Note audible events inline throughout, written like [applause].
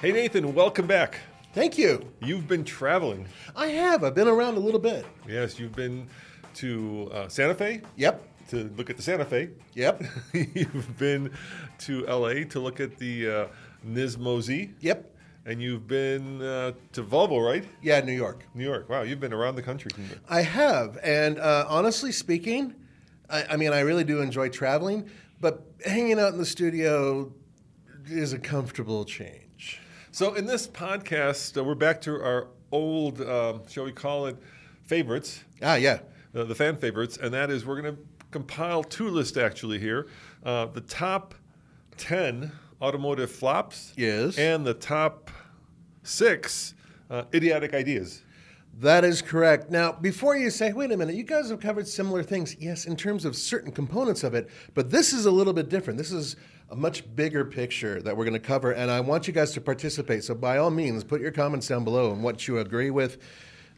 Hey Nathan, welcome back. Thank you. You've been traveling. I have. I've been around a little bit. Yes, you've been to uh, Santa Fe Yep. to look at the Santa Fe. Yep. [laughs] you've been to LA to look at the uh, Nismo Z. Yep. And you've been uh, to Volvo, right? Yeah, New York. New York. Wow, you've been around the country. I have. And uh, honestly speaking, I, I mean, I really do enjoy traveling, but hanging out in the studio is a comfortable change. So in this podcast, uh, we're back to our old, um, shall we call it, favorites. Ah, yeah. uh, the fan favorites, and that is we're going to compile two lists actually here. Uh, the top 10 automotive flops. Yes. And the top six uh, idiotic ideas. That is correct. Now, before you say, wait a minute, you guys have covered similar things. Yes, in terms of certain components of it, but this is a little bit different. This is a much bigger picture that we're going to cover, and I want you guys to participate. So, by all means, put your comments down below and what you agree with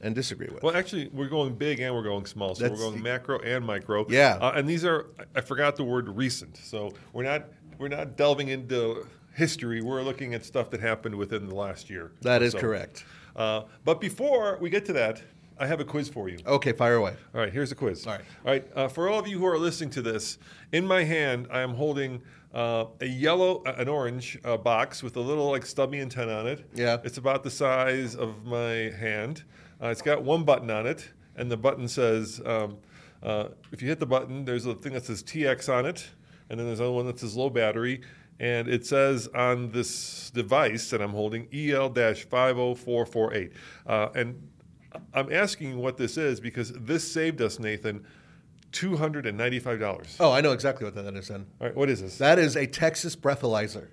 and disagree with. Well, actually, we're going big and we're going small. So That's we're going the- macro and micro. Yeah. Uh, and these are, I- forgot the word recent. So we're not, we're not delving into history. We're looking at stuff that happened within the last year. That is so. correct. Uh, but before we get to that, I have a quiz for you. Okay, fire away. All right, here's the quiz. All right. All right. Uh, for all of you who are listening to this, in my hand, I am holding uh, a yellow, uh, an orange uh, box with a little like stubby antenna on it. Yeah. It's about the size of my hand. Uh, it's got one button on it, and the button says, um, uh, if you hit the button, there's a thing that says TX on it, and then there's another one that says low battery. And it says on this device that I'm holding EL 50448. Uh, and I'm asking you what this is because this saved us, Nathan, $295. Oh, I know exactly what that is then. All right, what is this? That is a Texas breathalyzer.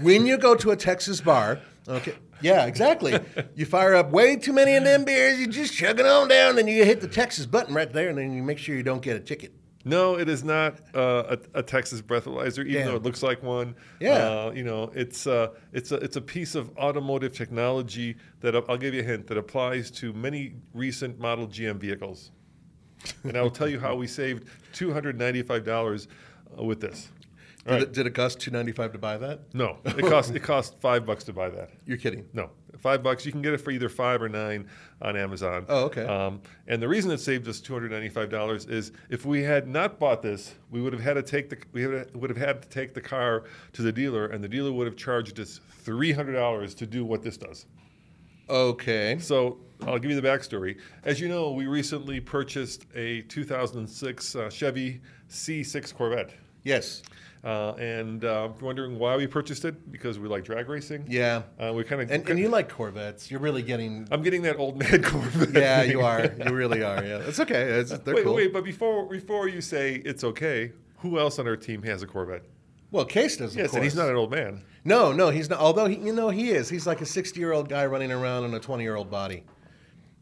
when you go to a Texas bar, okay, yeah, exactly. You fire up way too many of them beers, you just chug it on down, and you hit the Texas button right there, and then you make sure you don't get a ticket. No, it is not uh, a, a Texas breathalyzer, even Damn. though it looks like one. Yeah. Uh, you know, it's uh, it's a it's a piece of automotive technology that I'll give you a hint that applies to many recent model GM vehicles, and I will tell you how we saved two hundred ninety five dollars uh, with this. Did, right. it, did it cost two ninety five to buy that? No, [laughs] it cost it cost five bucks to buy that. You're kidding. No, five bucks. You can get it for either five or nine on Amazon. Oh, okay. Um, and the reason it saved us two hundred ninety-five dollars is if we had not bought this, we would have had to take the we would have had to take the car to the dealer, and the dealer would have charged us three hundred dollars to do what this does. Okay. So I'll give you the backstory. As you know, we recently purchased a 2006 uh, Chevy C6 Corvette. Yes. Uh, and uh, if you're wondering why we purchased it, because we like drag racing. Yeah. Uh, we kind of And, and you like Corvettes. You're really getting. I'm getting that old man [laughs] Corvette. Yeah, you are. You really are. Yeah. It's okay. It's, they're wait, cool. wait, but before before you say it's okay, who else on our team has a Corvette? Well, Case does, of yes, and he's not an old man. No, no, he's not. Although, he, you know, he is. He's like a 60 year old guy running around in a 20 year old body.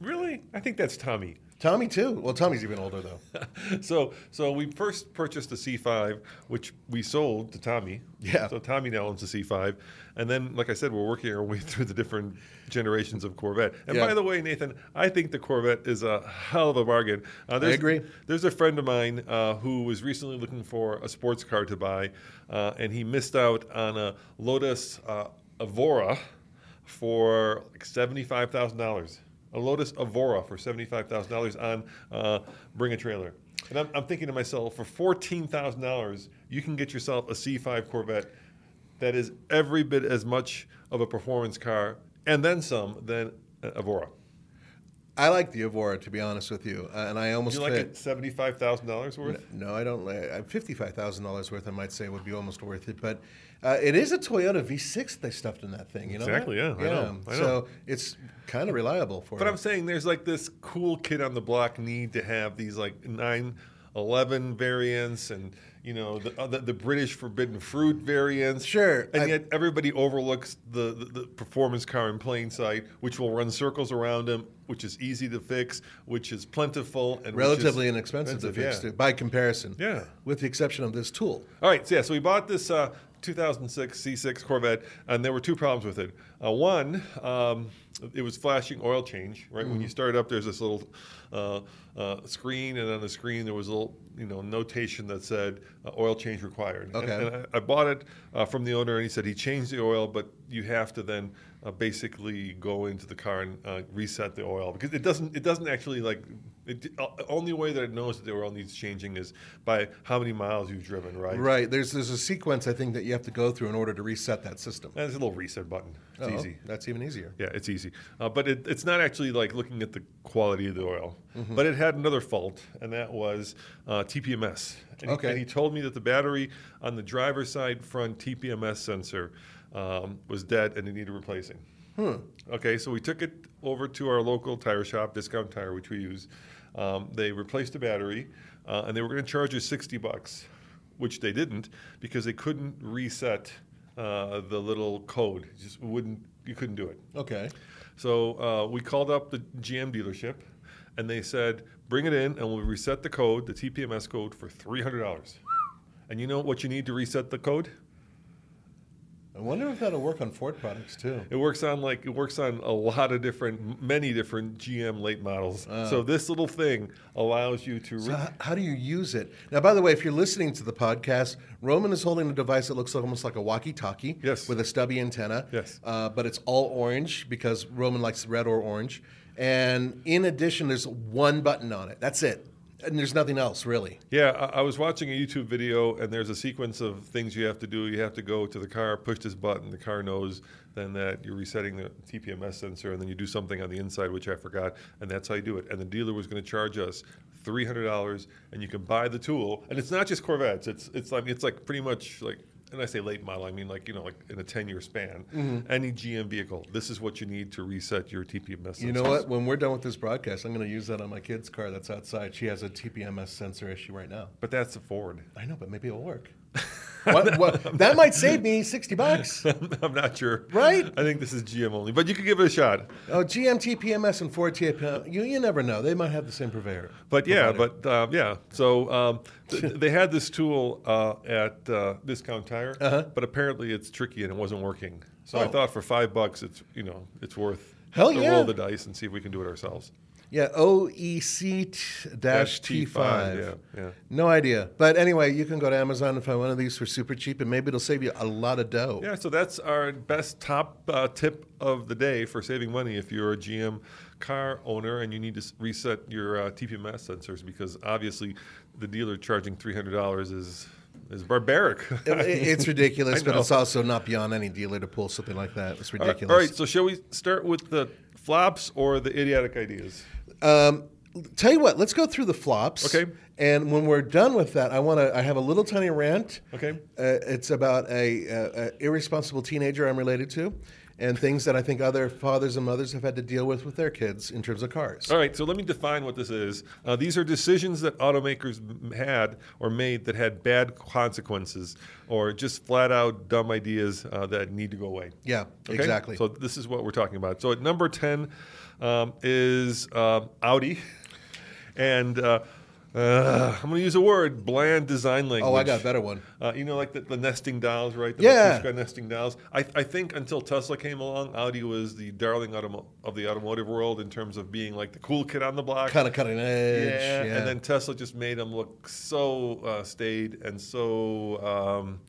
Really? I think that's Tommy. Tommy too. Well, Tommy's even older though. [laughs] so so we first purchased the C5, which we sold to Tommy. Yeah. So Tommy now owns the C5, and then like I said, we're working our way [laughs] through the different generations of Corvette. And Yeah. by the way, Nathan, I think the Corvette is a hell of a bargain. Uh, there's, agree. There's a friend of mine uh, who was recently looking for a sports car to buy, uh, and he missed out on a Lotus uh, Evora for like seventy-five thousand dollars. A Lotus Evora for seventy-five thousand dollars on uh, Bring a Trailer. And I'm, I'm thinking to myself, for fourteen thousand dollars, you can get yourself a C5 Corvette that is every bit as much of a performance car and then some than Evora. I like the Evora to be honest with you, uh, and I almost you like fit. it seventy-five thousand dollars worth? No, I don't. like- uh, Fifty-five thousand dollars worth, I might say, would be almost worth it. But uh, it is a Toyota V6 they stuffed in that thing. You know Exactly, that? yeah, I know, I know. So it's kind of reliable for. But you. I'm saying there's like this cool kid on the block need to have these like nine. 11 variants and you know the, uh, the, the British forbidden fruit variants. Sure, And I- yet everybody overlooks the, the, the performance car in plain sight, which will run circles around them, which is easy to fix, which is plentiful and which is relatively inexpensive to fix yeah. too, by comparison. Yeah. With the exception of this tool. All right, so yeah, so we bought this uh, 2006 C6 Corvette, and there were two problems with it. Uh, one, um, it was flashing oil change. Right when you start up, there's this little uh, uh, screen, and on the screen there was a little, you know, notation that said uh, oil change required. And- Okay. And, I, I bought it uh, from the owner, and he said he changed the oil, but you have to then uh, basically go into the car and uh, reset the oil because it doesn't. It doesn't actually like. It, uh, only way that it knows that the oil needs changing is by how many miles you've driven. Right. Right. There's there's a sequence I think that you have to go through in order to reset that system. And there's a little reset button. It's Oh, easy. That's even easier. Yeah, it's easy. Uh, but it, it's not actually like looking at the quality of the oil. Mm-hmm. But it had another fault, and that was uh, TPMS. And he, Okay. and he told me that the battery on the driver's side front TPMS sensor um, was dead and it needed replacing. Hmm. Okay, so we took it over to our local tire shop, Discount Tire, which we use. Um, they replaced the battery, uh, and they were going to charge us 60 bucks, which they didn't because they couldn't reset uh, the little code. It just wouldn't. You couldn't do it. Okay. So uh, we called up the GM dealership, and they said, "Bring it in, and we'll reset the code, the TPMS code, for three hundred dollars." And you know what you need to reset the code? I wonder if that'll work on Ford products too. It works on like it works on a lot of different, many different GM late models. so this little thing allows you to. So Re- how, how do you use it? Now, by the way, if you're listening to the podcast, Roman is holding a device that looks almost like a walkie-talkie. Yes. With a stubby antenna. Yes. Uh, but it's all orange because Roman likes red or orange. And in addition, there's one button on it. That's it. And there's nothing else really. Yeah, I, I was watching a YouTube video, and there's a sequence of things you have to do. You have to go to the car, push this button. The car knows then that you're resetting the TPMS sensor, and then you do something on the inside, which I forgot, and that's how you do it. And the dealer was going to charge us three hundred dollars, and you can buy the tool. And it's not just Corvettes. It's it's like it's like pretty much like. And I say late model, I mean like you know, like in a ten-year span. Mm-hmm. Any GM vehicle, this is what you need to reset your TPMS. You know what? When we're done with this broadcast, I'm going to use that on my kid's car that's outside. She has a TPMS sensor issue right now. But that's a Ford. I know, but maybe it'll work. [laughs] what, what, that might save me 60 bucks. [laughs] I'm not sure. Right? I think this is GM only, but you could give it a shot. Oh, GM TPMS and Ford TPMS, you, you never know. They might have the same purveyor. But yeah, provider. but uh, yeah. So um, th- [laughs] they had this tool uh, at uh, Discount Tire, but apparently it's tricky and it wasn't working. So I Uh-huh. Oh. thought for five bucks, it's you know it's worth Hell to yeah. roll the dice and see if we can do it ourselves. Yeah, OEC t- dash T5, T5. yeah, yeah. No idea. But anyway, you can go to Amazon and find one of these for super cheap, and maybe it'll save you a lot of dough. Yeah, so that's our best top uh, tip of the day for saving money if you're a GM car owner and you need to reset your uh, TPMS sensors because obviously the dealer charging three hundred dollars is is barbaric. [laughs] It- it's [laughs] ridiculous, but it's also not beyond any dealer to pull something like that. It's All right- ridiculous. All right, so shall we start with the flops or the idiotic ideas? Um, tell you what, let's go through the flops. Okay. And when we're done with that, I want to. I have a little tiny rant. Okay. Uh, it's about a, a, a irresponsible teenager I'm related to, and things that I think other fathers and mothers have had to deal with with their kids in terms of cars. All right, so let me define what this is. Uh, these are decisions that automakers had or made that had bad consequences or just flat out dumb ideas uh, that need to go away. Yeah, Okay? exactly. So this is what we're talking about. So at number 10 um, is um Audi. and uh, uh, I'm going to use a word: bland design language. Oh, I got a better one. Uh, you know, like the, the nesting dials, right? The Yeah. Matryoshka nesting dials. I, I think until Tesla came along, Audi was the darling automo- of the automotive world in terms of being like the cool kid on the block. Kind of cutting edge. Yeah, Yeah, and then Tesla just made them look so uh, staid and so um,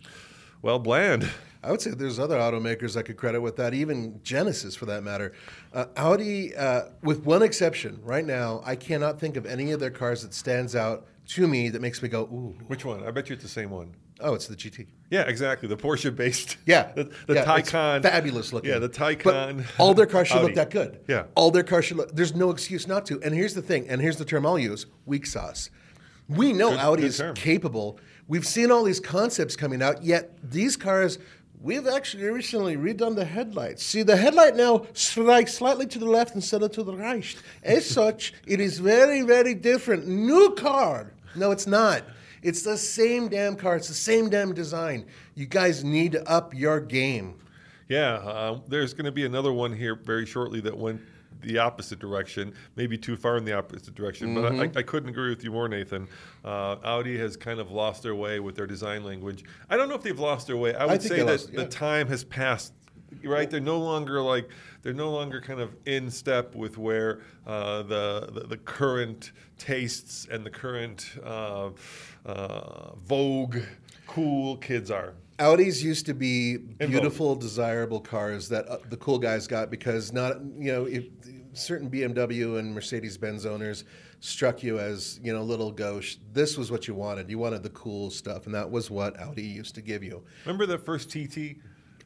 well bland. I would say there's other automakers I could credit with that, even Genesis for that matter. Uh, Audi, uh, with one exception, right now, I cannot think of any of their cars that stands out to me that makes me go, ooh. Which one? I bet you it's the same one. Oh, it's the GT. Yeah, exactly. The Porsche based. [laughs] Yeah, [laughs] the, the yeah, Taycan. fabulous looking. Yeah, the But all their cars should Audi. look that good. Yeah. all their cars should look. There's no excuse not to. And here's the thing. And here's the term I'll use: weak sauce. We know Good- Audi good is term. capable. We've seen all these concepts coming out, yet these cars. We've actually recently redone the headlights. See, the headlight now strikes slightly to the left instead of to the right. As [laughs] such, it is very, very different. New car. No, it's not. It's the same damn car. It's the same damn design. You guys need to up your game. Yeah, uh, there's going to be another one here very shortly that went the opposite direction, maybe too far in the opposite direction. But I, I couldn't agree with you more, Nathan. Uh, Audi has kind of lost their way with their design language. I don't know if they've lost their way. I would think say that lost- yeah. the time has passed. Right, they're no longer like they're no longer kind of in step with where uh, the, the the current tastes and the current uh, uh, vogue, cool kids are. Audis used to be beautiful, desirable cars that uh, the cool guys got because not you know if certain BMW and Mercedes Benz owners struck you as you know little gauche. This was what you wanted. You wanted the cool stuff, and that was what Audi used to give you. Remember the first TT?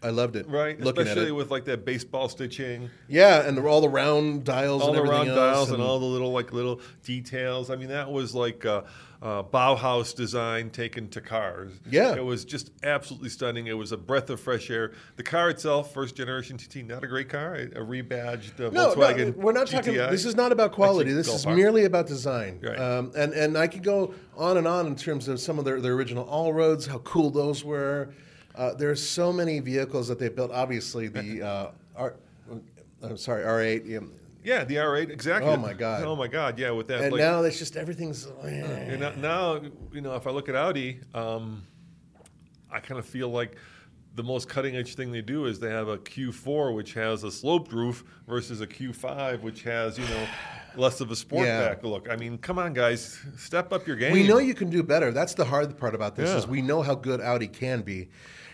I loved it. Right, looking especially at it. with like that baseball stitching, yeah, and the, all the round dials, all and the everything round else, dials, and all the little like little details. I mean, that was like uh, uh, Bauhaus design taken to cars. Yeah. it was just absolutely stunning. It was a breath of fresh air. The car itself, first generation TT, not a great car, a a rebadged uh, No, Volkswagen. no, we're not talking. This is not about quality. This is merely about design. Right. Um, and and I could go on and on in terms of some of their, their original all roads, how cool those were. Uh, there's so many vehicles that they built. Obviously, the [laughs] uh, R, I'm sorry, R8. yeah. Yeah, the R8, exactly. Oh, my God. Oh my God, yeah, with that. And like, now it's just everything's. And now, now, you know, if I look at Audi, um, I kind of feel like the most cutting edge thing they do is they have a Q4 which has a sloped roof versus a Q5 which has you know less of a sport Yeah. back look. I mean, come on, guys, step up your game. We know you can do better. That's the hard part about this Yeah. is we know how good Audi can be.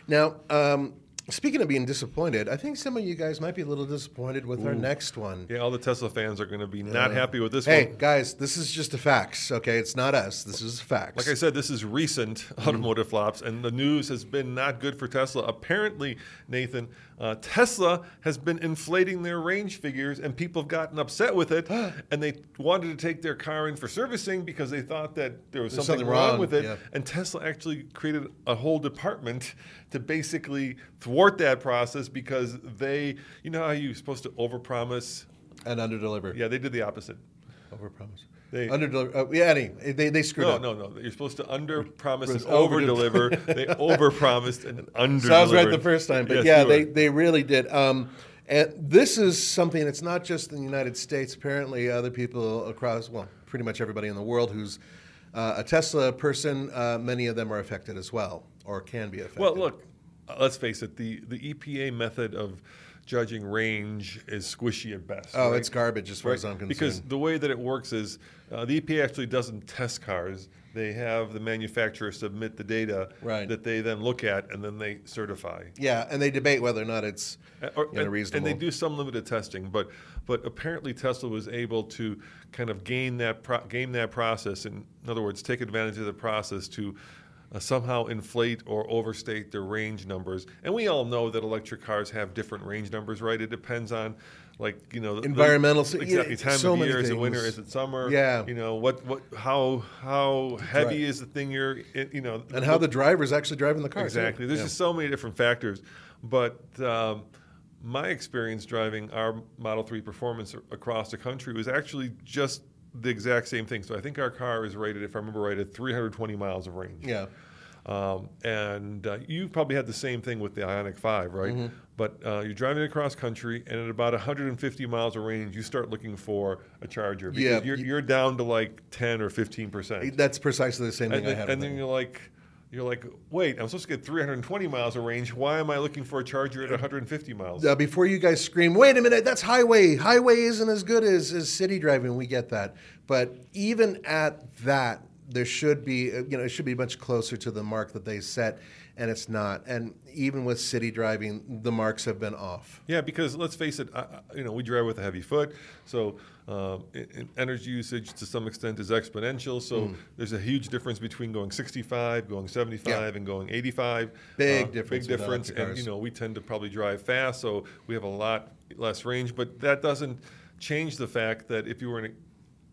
Now, um, speaking of being disappointed, I think some of you guys might be a little disappointed with our next one. Yeah, all the Tesla fans are going to be not happy with this Hey, one. guys, this is just a facts, okay? It's not us. This is a facts. Like I said, this is recent Mm-hmm. automotive flops, and the news has been not good for Tesla. Apparently, Nathan, uh, Tesla has been inflating their range figures, and people have gotten upset with it, [gasps] and they wanted to take their car in for servicing because they thought that there was There's something, something wrong, wrong, with it. yeah. And Tesla actually created a whole department to basically thwart that process because they, you know how you're supposed to overpromise. and underdeliver. Yeah, they did the opposite. Overpromise. They- Underdeliver. Oh, yeah, anyway, they, they screwed No, up. no, no. You're supposed to under promise and over deliver. they [laughs] over promised and under. So I was right the first time, but Yes, yeah, they, they really did. Um, and this is something that's not just in the United States. Apparently, other people across, well, pretty much everybody in the world who's uh, a Tesla person, uh, many of them are affected as well, or can be affected. Well, look. uh, Let's face it. The the EPA method of judging range is squishy at best. Oh, right? it's garbage as far as I'm concerned. Because the way that it works is uh, the EPA actually doesn't test cars. They have the manufacturer submit the data Right. that they then look at and then they certify. yeah, and they debate whether or not it's Uh, or- you know, and, reasonable. and they do some limited testing, but but apparently Tesla was able to kind of gain that pro- game that process. In, in other words, take advantage of the process to uh, somehow inflate or overstate their range numbers. And we all know that electric cars have different range numbers, right? It depends on. Like you know, the- Environmental- the, yeah, exactly time so of year. Is it winter? Is it summer? Yeah. You know what? What? How? How heavy Right. is the thing you're? You know, and how the driver's actually driving the car. too. Exactly. There's Yeah. just so many different factors. But um, my experience driving our Model 3 Performance across the country was actually just the exact same thing. So I think our car is rated, if I remember right, at 320 miles of range. yeah. Um, and uh, you probably had the same thing with the Ioniq 5, right? Mm-hmm. But uh, you're driving across country, and at about 150 miles of range, you start looking for a charger because Yeah, you're, you- you're down to like 10 or 15 percent. That's precisely the same thing And, I then, had. and then you're like, you're like, wait, I'm supposed to get 320 miles of range. Why am I looking for a charger at 150 miles? Uh, before you guys scream, wait a minute, that's highway. Highway isn't as good as, as city driving. We get that. But even at that, there should be, uh, you know, it should be much closer to the mark that they set, and it's not. And even with city driving, the marks have been off. Yeah, because let's face it, I, you know, we drive with a heavy foot, so um, i- energy usage to some extent is exponential. So Hmm. there's a huge difference between going 65, going 75, and going 85. Big Uh, difference Big difference, and you know, we tend to probably drive fast, so we have a lot less range. But that doesn't change the fact that if you were in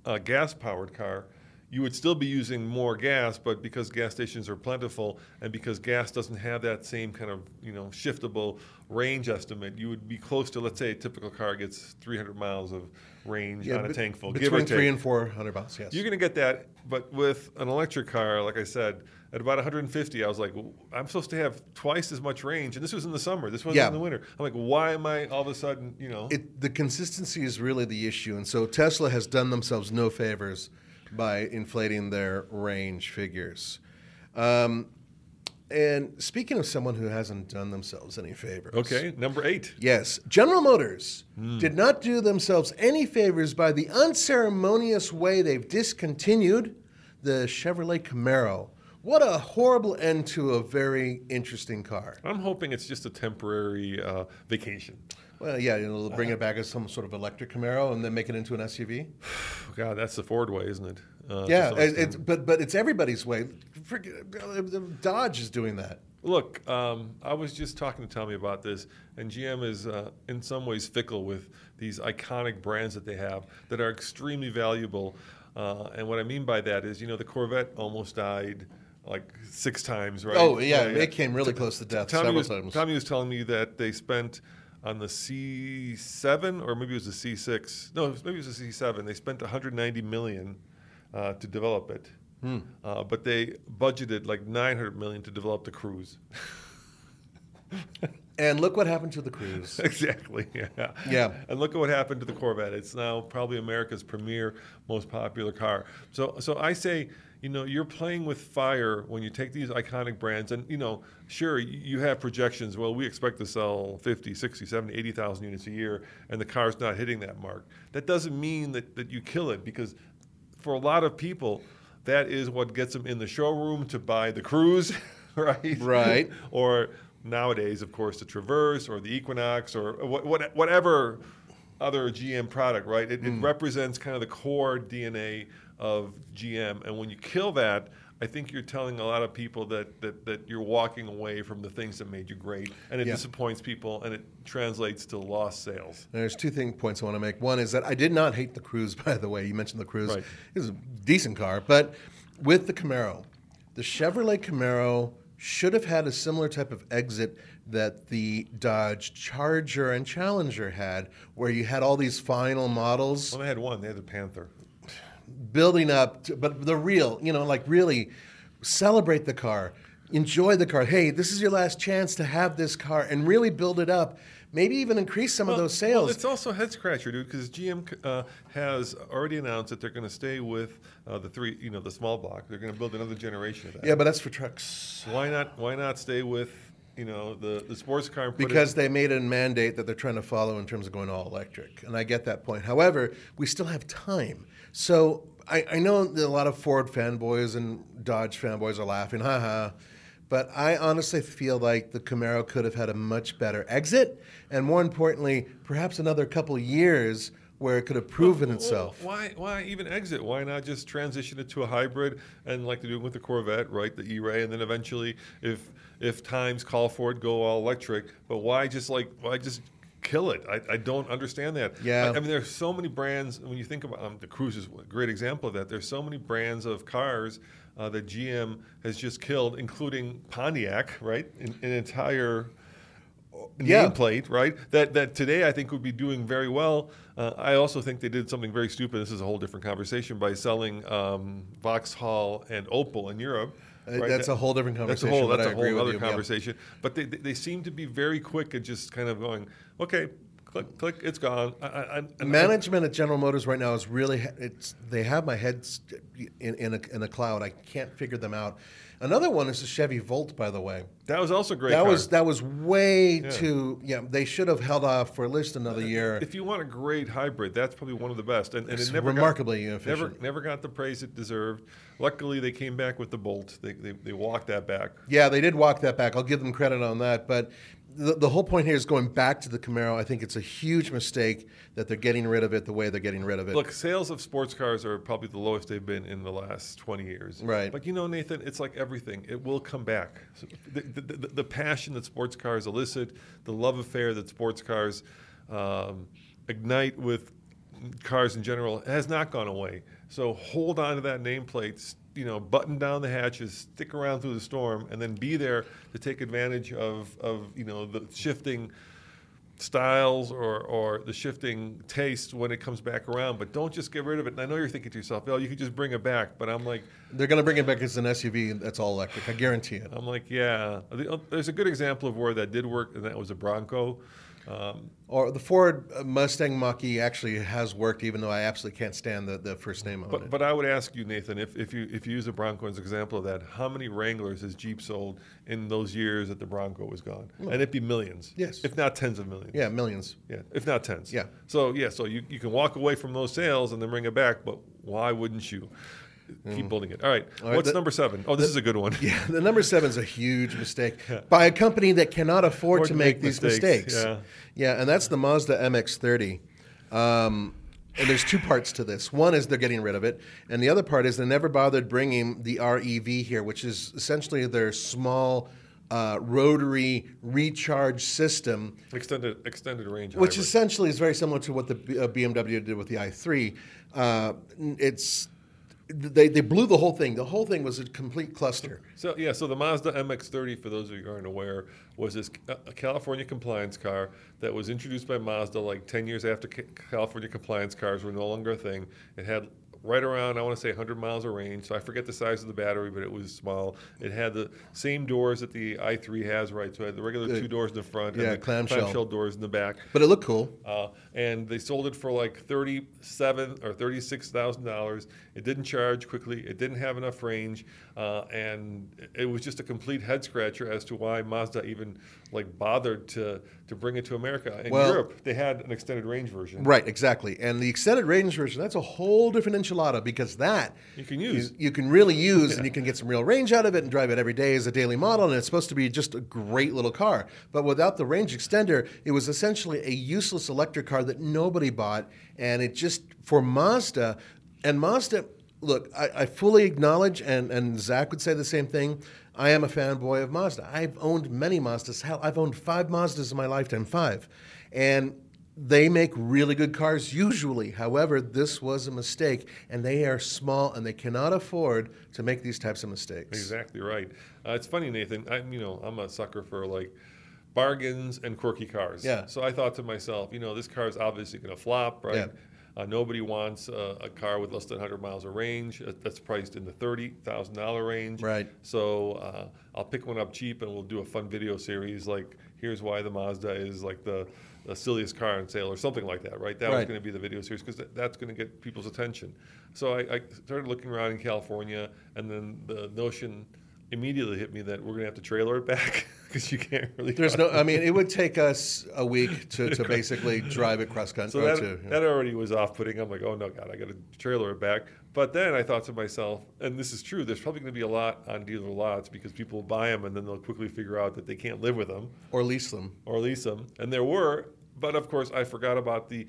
a, a gas-powered car. You would still be using more gas, but because gas stations are plentiful and because gas doesn't have that same kind of you know shiftable range estimate, you would be close to let's say a typical car gets 300 miles of range on a tank full, Between three and 400 miles, yes. You're going to get that, but with an electric car, like I said, at about 150, I was like, "W- I'm supposed to have twice as much range, and this was in the summer. This wasn't Yeah. in the winter. I'm like, why am I all of a sudden, you know? it, the consistency is really the issue, and so Tesla has done themselves no favors by inflating their range figures. Um, and speaking of someone who hasn't done themselves any favors, okay, number eight. Yes, General Motors Hmm. did not do themselves any favors by the unceremonious way they've discontinued the Chevrolet Camaro. What a horrible end to a very interesting car. I'm hoping it's just a temporary uh, vacation. Well, yeah, you know, they'll bring it back as some sort of electric Camaro and then make it into an SUV. [sighs] God, that's the Ford way, isn't it? Uh, Yeah, some it, it's, but but it's everybody's way. Frick- Dodge is doing that. Look, um, I was just talking to Tommy about this, and GM is uh, in some ways fickle with these iconic brands that they have that are extremely valuable. Uh, and what I mean by that is, you know, the Corvette almost died like six times, right? Oh, yeah, it came really close to death Tommy several was, times. Tommy was telling me that they spent on the C7 or maybe it was the C6. No, maybe it was the C7. They spent 190 million uh, to develop it, Hmm. uh, but they budgeted like 900 million to develop the Cruze. [laughs] And look what happened to the Cruze. [laughs] exactly. Yeah. Yeah. And look at what happened to the Corvette. It's now probably America's premier, most popular car. So, so I say, you know, you're playing with fire when you take these iconic brands, and you know, sure, you have projections. Well, we expect to sell 50, 60, 70, 80,000 units a year, and the car's not hitting that mark. That doesn't mean that, that you kill it because for a lot of people, that is what gets them in the showroom to buy the Cruze, [laughs] right? Right. [laughs] or nowadays, of course, the Traverse or the Equinox or what, what, whatever other GM product, right? It, Hmm. it represents kind of the core DNA of GM. And when you kill that, I think you're telling a lot of people that, that, that you're walking away from the things that made you great. And it Yeah. disappoints people and it translates to lost sales. There's two thing points I want to make. One is that I did not hate the Cruze, [laughs] by the way. You mentioned the Cruze. Right. It was a decent car, but with the Camaro, the Chevrolet Camaro should have had a similar type of exit that the Dodge Charger and Challenger had, where you had all these final models Well, they had one, they had the Panther. Building up, to, but the real, you know, like really celebrate the car, enjoy the car. Hey, this is your last chance to have this car, and really build it up. Maybe even increase some of those sales. Well, it's also a head scratcher, dude, because GM uh, has already announced that they're going to stay with uh, the three, you know, the small block. They're going to build another generation of that. yeah, but that's for trucks. Why not? Why not stay with, you know, the, the sports car? Because it, they made a mandate that they're trying to follow in terms of going all electric. And I get that point. However, we still have time. So I, I know that a lot of Ford fanboys and Dodge fanboys are laughing, haha. But I honestly feel like the Camaro could have had a much better exit. And more importantly, perhaps another couple years where it could have proven Well, itself. Why? Why even exit? Why not just transition it to a hybrid and like they do with the Corvette, right? The E-Ray, and then eventually, if if times call for it, go all electric. But why just like why just kill it? I, I don't understand that. Yeah. I, I mean, there's so many brands. When you think about um, the Cruze is a great example of that. There's so many brands of cars uh, that GM has just killed, including Pontiac, right? An, an entire Yeah. nameplate, right? That that today I think would be doing very well. Uh, I also think they did something very stupid. This is a whole different conversation by selling um, Vauxhall and Opel in Europe. Uh, that's a whole different That's a conversation, whole that's a whole other you, yeah. conversation. But they, they seem to be very quick at just kind of going, okay, click click, it's gone. I, I, I- Management at General Motors right now is really it's they have my head in in a, in a cloud. I can't figure them out. Another one is the Chevy Volt, by the way. that was also great. that car. was that was way too. Yeah, they should have held off for at least another year. If you want a great hybrid, that's probably one of the best, and, and It's it never remarkably got, efficient. Never, never got the praise it deserved. Luckily, they came back with the Bolt. They, they, they walked that back. Yeah, they did walk that back. I'll give them credit on that. But the, the whole point here is going back to the Camaro. I think it's a huge mistake that they're getting rid of it the way they're getting rid of it. Look, sales of sports cars are probably the lowest they've been in the last 20 years. Right. But you know, Nathan, it's like everything. It will come back. So the, the, the, passion that sports cars elicit, the love affair that sports cars um, ignite with cars in general has not gone away. So hold on to that nameplate, you know, button down the hatches, stick around through the storm, and then be there to take advantage of, of you know, the shifting styles or, or the shifting taste when it comes back around, but don't just get rid of it. And I know you're thinking to yourself, oh, you could just bring it back. But I'm like, they're going to bring it back as an SUV that's all electric. I guarantee it. I'm like, yeah. Uh, there's a good example of where that did work, and that was a Bronco. Um, Or the Ford Mustang Mach-E actually has worked, even though I absolutely can't stand the, the first name on but it. but I would ask you, Nathan, if, if you if you use the Bronco as an example of that, how many Wranglers has Jeep sold in those years that the Bronco was gone? And it'd be millions. Yes. If not tens of millions. yeah, millions. Yeah, if not tens. Yeah. So yeah, so you, you can walk away from those sales and then bring it back, but why wouldn't you keep building it? All right. Mm. All right, What's the- number seven? Oh, this is a good one. [laughs] Yeah, the number seven is a huge mistake [laughs] by a company that cannot afford to make, these mistakes, mistakes. yeah. yeah, and that's the Mazda MX-30. Um, and there's two parts to this. One is they're getting rid of it, and the other part is they never bothered bringing the REV here, which is essentially their small uh, rotary recharge system Extended extended range. which hybrid. essentially is very similar to what the B- uh, BMW did with the i3. Uh, it's they, they blew the whole thing. The whole thing was a complete cluster. So yeah, so the Mazda MX-30, for those of you who aren't aware, was this uh, a California compliance car that was introduced by Mazda like 10 years after California compliance cars were no longer a thing. It had right around I want to say 100 miles of range. So I forget the size of the battery, but it was small. It had the same doors that the i3 has, right? So it had the regular two doors in the front yeah, and the clamshell. clamshell doors in the back. But it looked cool. Uh, and they sold it for like thirty-seven or thirty-six thousand dollars. It didn't charge quickly. It didn't have enough range, uh, and it was just a complete head scratcher as to why Mazda even like bothered to to bring it to America. In Well- Europe, they had an extended range version. Right, exactly. And the extended range version, that's a whole different enchilada because that You can use. you, you can really use and you [laughs] can get some real range out of it and drive it every day as a daily model. And it's supposed to be just a great little car. But without the range extender, it was essentially a useless electric car that nobody bought. And it just, for Mazda, and Mazda, look, I, I fully acknowledge, and, and Zach would say the same thing. I am a fanboy of Mazda. I've owned many Mazdas. Hell, I've owned five Mazdas in my lifetime, five. And they make really good cars usually. However, this was a mistake, and they are small and they cannot afford to make these types of mistakes. Exactly right. Uh, it's funny, Nathan. I'm you know I'm a sucker for like bargains and quirky cars. Yeah. So I thought to myself, you know, this car is obviously going to flop, right? Yeah. Uh, nobody wants uh, a car with less than 100 miles of range uh, that's priced in the $30,000 range. Right. So uh, I'll pick one up cheap and we'll do a fun video series like, here's why the Mazda is like the, the silliest car on sale or something like that, right? That was going to be the video series because that's going to get people's attention. So I, I started looking around in California and then the notion immediately hit me that we're going to have to trailer it back [laughs] because you can't really. There's no, I mean, it would take us a week [laughs] to, to basically drive it cross country. So that, to, that already was off putting. I'm like, oh no, God, I got to trailer it back. But then I thought to myself, and this is true, there's probably going to be a lot on dealer lots because people will buy them and then they'll quickly figure out that they can't live with them or lease them. or lease them. And there were, but of course, I forgot about the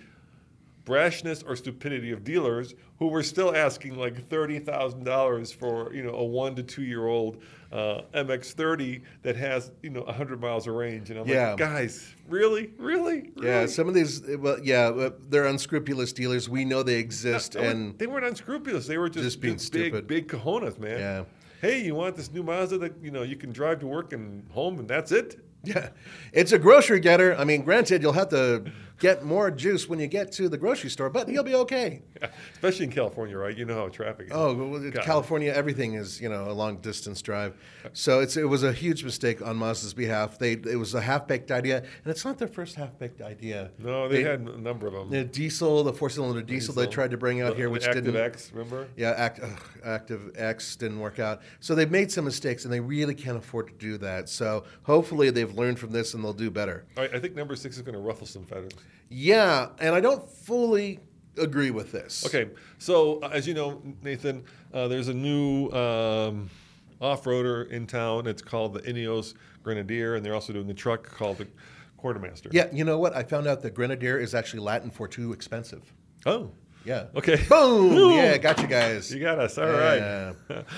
brashness or stupidity of dealers who were still asking like thirty thousand dollars for you know a one to two year old uh, MX-30 that has you know hundred miles of range, and I'm Yeah. like, guys, really, really, Yeah, some of these, well, yeah, uh, they're unscrupulous dealers. We know they exist, No, and they weren't unscrupulous. They were just, Just being just big, stupid. big cojones, man. Yeah. Hey, you want this new Mazda that you know you can drive to work and home, and that's it? Yeah, it's a grocery getter. I mean, granted, you'll have to get more juice when you get to the grocery store, but you'll be okay. Yeah, especially in California, right? You know how traffic is. Oh, well. California, everything is you know a long distance drive, so it's it was a huge mistake on Mazda's behalf. They it was a half baked idea, and it's not their first half baked idea. No, they, had a number of them. the diesel, the four cylinder diesel, they tried to bring out The- here, which Active didn't. Active X, remember? Yeah, Act, ugh, Active X didn't work out. So they've made some mistakes, and they really can't afford to do that. So hopefully they've learned from this and they'll do better. Right, I think number six is going to ruffle some feathers. Yeah, and I don't fully agree with this. Okay, so uh, as you know, Nathan, uh, there's a new um, off-roader in town. It's called the Ineos Grenadier, and they're also doing the truck called the Quartermaster. Yeah, you know what? I found out that Grenadier is actually Latin for too expensive. Oh, Yeah. okay. Boom! Yeah, got you guys. You got us. All right. Yeah. [laughs]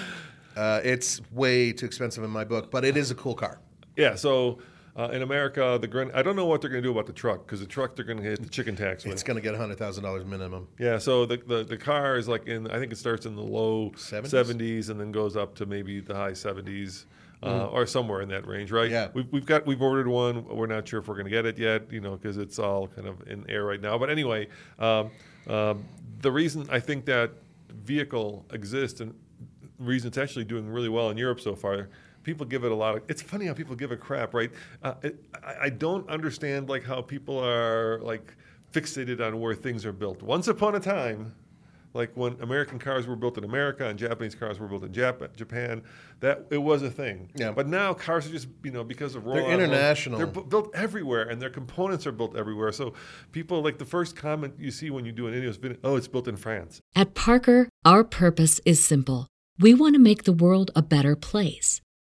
Uh, it's way too expensive in my book, but it is a cool car. Yeah. So uh, in America, the. I don't know what they're going to do about the truck because the truck they're going to hit the chicken tax with. It's going to get $100,000 minimum. Yeah, so the, the, the car is like in I think it starts in the low 70s? 70s and then goes up to maybe the high 70s uh, or somewhere in that range, right? Yeah. We've, we've got we've ordered one. We're not sure if we're going to get it yet, you know, because it's all kind of in air right now. But anyway, um, um, the reason I think that vehicle exists and the reason it's actually doing really well in Europe so far. People give it a lot of. It's funny how people give a crap, right? Uh, it, I, I don't understand like how people are like fixated on where things are built. Once upon a time, like when American cars were built in America and Japanese cars were built in Jap- Japan, that it was a thing. Yeah. But now cars are just you know because of rollout, of- international. They're bu- built everywhere, and their components are built everywhere. So people like the first comment you see when you do an Ineos video, oh, it's built in France. At Parker, our purpose is simple. We want to make the world a better place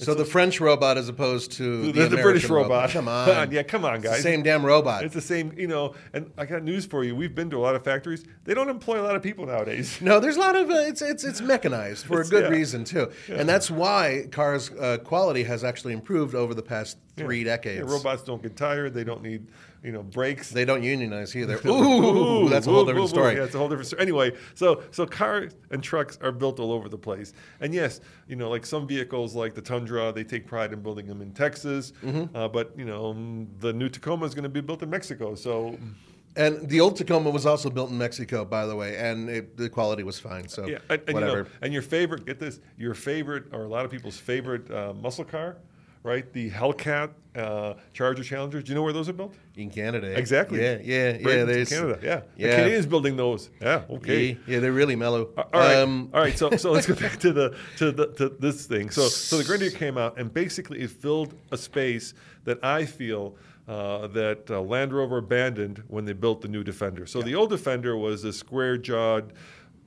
So the French robot as opposed to The, the, the British American robot. Come [laughs] on. yeah, come on, guys. same damn robot. It's the same, you know. And I got news for you. We've been to a lot of factories. They don't employ a lot of people nowadays. No, there's a lot of uh, it's it's it's mechanized for It's- a good yeah. reason too, and that's why cars' uh, quality has actually improved over the past three Yeah, decades. robots don't get tired. They don't need, you know, brakes. They don't unionize either. [laughs] Ooh, that's a whole Ooh, different ooh, ooh. story. Yeah, it's a whole different story. Anyway, so so cars and trucks are built all over the place. And yes, you know, like some vehicles, like the Tundra, they take pride in building them in Texas. Mm-hmm. Uh, but you know, mm, the new Tacoma is going to be built in Mexico. So And the old Tacoma was also built in Mexico, by the way, and it, the quality was fine. So yeah, and, and, you whatever. know, and your favorite, get this, your favorite, or a lot of people's favorite uh, muscle car, right? The Hellcat uh, Charger Challenger. Do you know where those are built? in Canada? Exactly. Yeah, yeah, yeah. Britain to There's Canada. Yeah. The yeah. Canadians building those. Yeah. Okay. Yeah, yeah, they're really mellow. All right. Um, All right. So, so [laughs] let's go back to the to the to this thing. So, so the Grenadier came out, and basically it filled a space that I feel uh, that uh, Land Rover abandoned when they built the new Defender. So the old Defender was a square-jawed,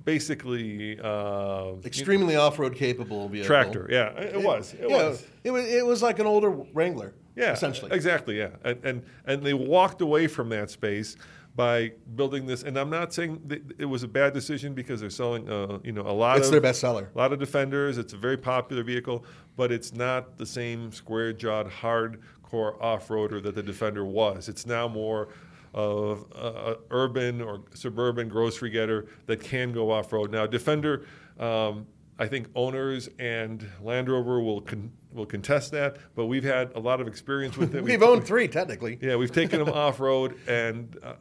basically uh, extremely off-road capable vehicle. tractor. Yeah, it, it was. It yeah, was. It was. It was like an older Wrangler. Yeah, essentially. Exactly. Yeah, and and and they walked away from that space by building this. And I'm not saying it was a bad decision because they're selling, uh, you know, a lot It's of their bestseller. A lot of Defenders. It's a very popular vehicle, but it's not the same square-jawed, hardcore off-roader that the Defender was. It's now more of a, a urban or suburban grocery getter that can go off-road. Now, Defender. Um, I think owners and Land Rover will con- will contest that, but we've had a lot of experience with it. [laughs] We've owned three technically. Yeah, we've taken them [laughs] off road and uh,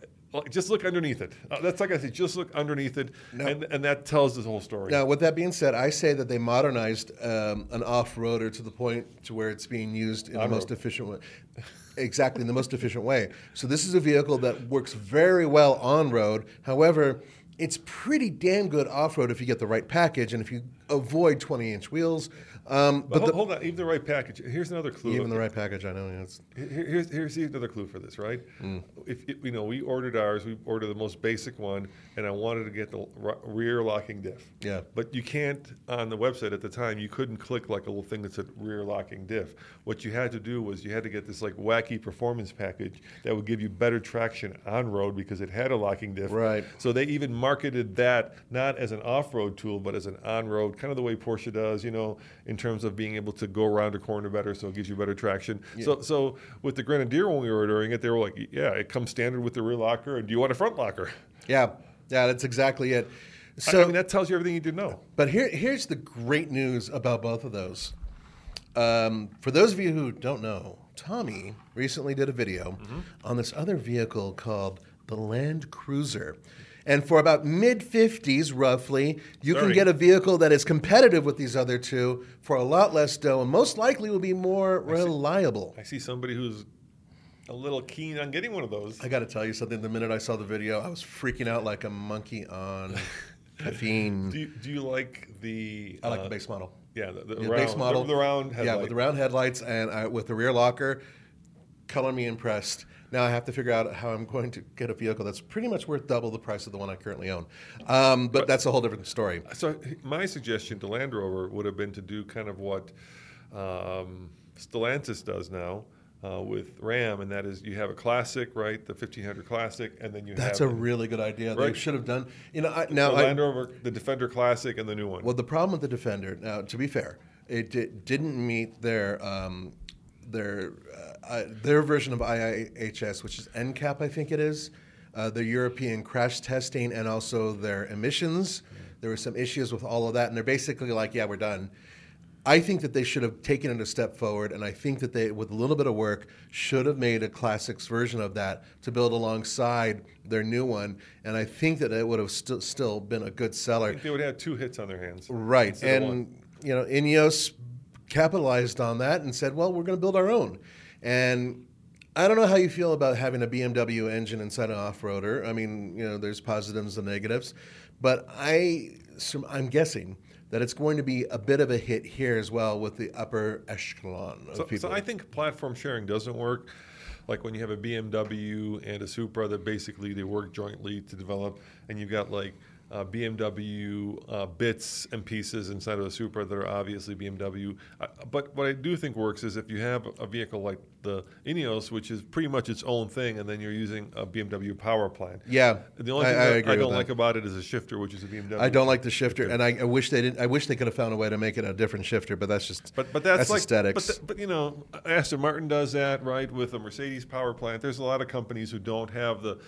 just look underneath it. Uh, that's like I said, just look underneath it, and and that tells the whole story. Now, with that being said, I say that they modernized um, an off-roader to the point to where it's being used in the On-road. most efficient way. Exactly, in the most efficient way. So this is a vehicle that works very well on road. However, it's pretty damn good off-road if you get the right package and if you avoid 20 inch wheels. Um, But, but hold, the, hold on, even the right package. Here's another clue. even the right package, I know. Here- Here's here's another clue for this, right? Mm. If if, you know, we ordered ours. We ordered the most basic one, and I wanted to get the rear locking diff. Yeah. But you can't on the website at the time. You couldn't click like a little thing that said rear locking diff. What you had to do was you had to get this like wacky performance package that would give you better traction on road because it had a locking diff. Right. So they even marketed that not as an off-road tool, but as an on-road, kind of the way Porsche does, you know, in terms of being able to go around a corner better, so it gives you better traction. So, so with the Grenadier when we were ordering it, they were like, "Yeah, it comes standard with the rear locker, and do you want a front locker?" yeah, yeah, that's exactly it. So, I mean, that tells you everything you did know. But here, here's the great news about both of those. Um, for those of you who don't know, Tommy recently did a video on this other vehicle called the Land Cruiser. And for about mid 50s, roughly, you can get a vehicle that is competitive with these other two for a lot less dough and most likely will be more reliable. I see somebody who's a little keen on getting one of those. I got to tell you something. The minute I saw the video, I was freaking out like a monkey on [laughs] caffeine. Do you, do you like the? I like uh, the base model. Yeah, the, the Yeah, round, base model. the, the round Yeah, with the round headlights and uh, with the rear locker. Color me impressed. Now I have to figure out how I'm going to get a vehicle that's pretty much worth double the price of the one I currently own. Um, but, that's a whole different story. So my suggestion to Land Rover would have been to do kind of what um, Stellantis does now uh, with Ram, and that is you have a classic, right, the 1500 Classic, and then you have That's a really good idea. They should have done. You know, I, now I, Land Rover, the Defender Classic, and the new one. Well, the problem with the Defender, now to be fair, it di- didn't meet their um, their uh, their version of IIHS, which is NCAP, I think it is, uh, their European crash testing, and also their emissions. There were some issues with all of that, and they're basically like, "Yeah, we're done." I think that they should have taken it a step forward, and I think that they, with a little bit of work, should have made a classics version of that to build alongside their new one. And I think that it would have st- still been a good I seller. think they would have two hits on their hands. Right. instead of one. And, you know, Ineos capitalized on that and said, well, we're going to build our own. And I don't know how you feel about having a BMW engine inside an off roader. I mean, you know, there's positives and negatives. But I, so I'm guessing that it's going to be a bit of a hit here as well with the upper echelon of So, people. so I think platform sharing doesn't work. Like when you have a BMW and a Supra that basically they work jointly to develop, and you've got like uh, BMW uh, bits and pieces inside of a Supra that are obviously BMW. Uh, but what I do think works is if you have a vehicle like the Ineos, which is pretty much its own thing, and then you're using a BMW power plant. Yeah, The only I- thing I that I don't that. like about it is a shifter, which is a BMW. I don't like the shifter, and I, I wish they didn't. I wish they could have found a way to make it a different shifter, but that's just. But but that's, like aesthetics. But, th- but you know, Aston Martin does that right with a Mercedes power plant. There's a lot of companies who don't have the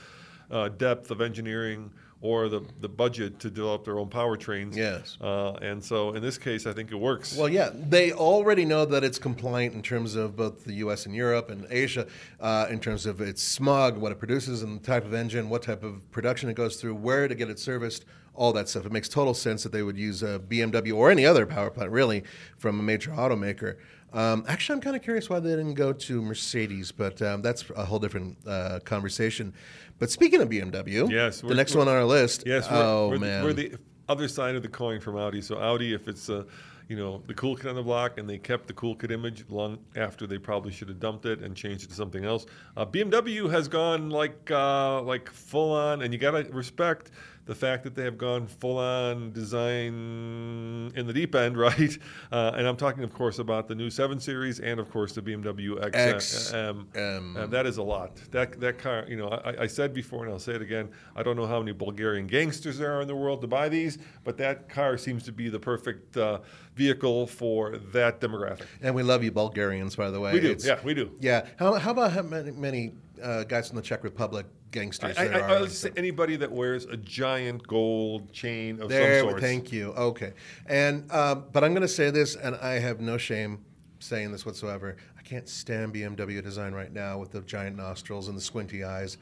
uh, depth of engineering or the, the budget to develop their own powertrains. Yes. Uh, and so in this case, I think it works. Well, yeah, they already know that it's compliant in terms of both the U.S. and Europe and Asia, uh, in terms of its smog, what it produces, and the type of engine, what type of production it goes through, where to get it serviced, all that stuff. It makes total sense that they would use a BMW or any other power plant, really, from a major automaker. Um, actually, I'm kind of curious why they didn't go to Mercedes, but um, that's a whole different uh, conversation. But speaking of BMW, Yes, the next one on our list. Yes, we're, oh we're, man, The, we're the other side of the coin from Audi. So Audi, if it's uh, you know the cool kid on the block, and they kept the cool kid image long after they probably should have dumped it and changed it to something else. Uh, BMW has gone like uh, like full on, and you gotta respect the fact that they have gone full on design in the deep end, [laughs] right? Uh, and I'm talking, of course, about the new 7 Series and, of course, the BMW X. X, um, uh, that is a lot. That that car, you know, I, I said before and I'll say it again. I don't know how many Bulgarian gangsters there are in the world to buy these, but that car seems to be the perfect uh, vehicle for that demographic. and we love you, Bulgarians, by the way. We do, It's- yeah, we do. Yeah. How, how about how many, many uh, guys from the Czech Republic gangsters I, I, are? I would say anybody that wears a giant gold chain of there, some sort. thank you. Okay. And um, but I'm going to say this, and I have no shame saying this whatsoever. I can't stand BMW design right now with the giant nostrils and the squinty eyes.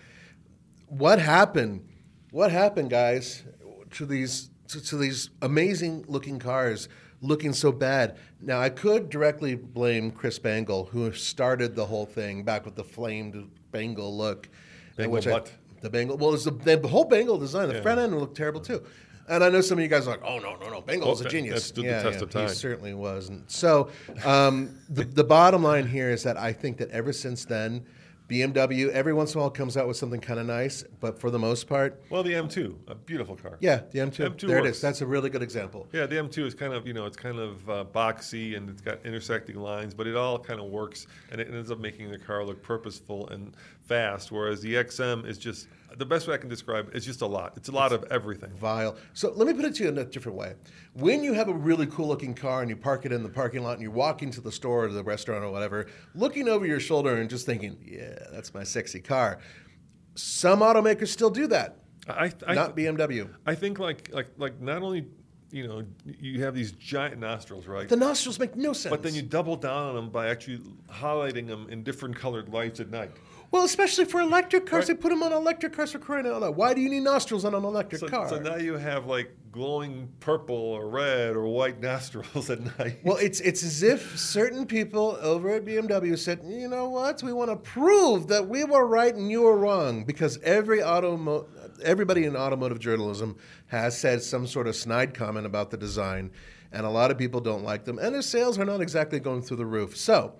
What happened? What happened, guys, to these to, to these amazing looking cars? Looking so bad. Now I could directly blame Chris Bangle, who started the whole thing back with the flamed Bangle look, which I- The Bangle. Well, it's the, the whole Bangle design. The Yeah. front end looked terrible too. And I know some of you guys are like, oh no, no, no, Bangle's a genius. that stood the test of time. He certainly was. And so um, the the bottom line here is that I think that ever since then, BMW every once in a while comes out with something kind of nice, but for the most part, Well, the M2, a beautiful car. yeah, the M2. M2 there it works. is. That's a really good example. Yeah, the M2 is kind of, you know, it's kind of uh, boxy and it's got intersecting lines, but it all kind of works and it ends up making the car look purposeful and fast. Whereas the XM is just, the best way I can describe it, it's just a lot. It's a lot of everything. vile. So let me put it to you in a different way. When you have a really cool looking car and you park it in the parking lot and you walk into the store or the restaurant or whatever, looking over your shoulder and just thinking, yeah, that's my sexy car. Some automakers still do that, I, I, not BMW. I think like, like, like not only, you know, you have these giant nostrils, right? The nostrils make no sense. but then you double down on them by actually highlighting them in different colored lights at night. Well, especially for electric cars, Right. they put them on electric cars for crying out loud. Why do you need nostrils on an electric So, car? so now you have like glowing purple or red or white [laughs] nostrils at night. Well, it's it's as if certain people over at BMW said, you know what, we want to prove that we were right and you were wrong, because every automo- everybody in automotive journalism has said some sort of snide comment about the design, and a lot of people don't like them, and their sales are not exactly going through the roof. So.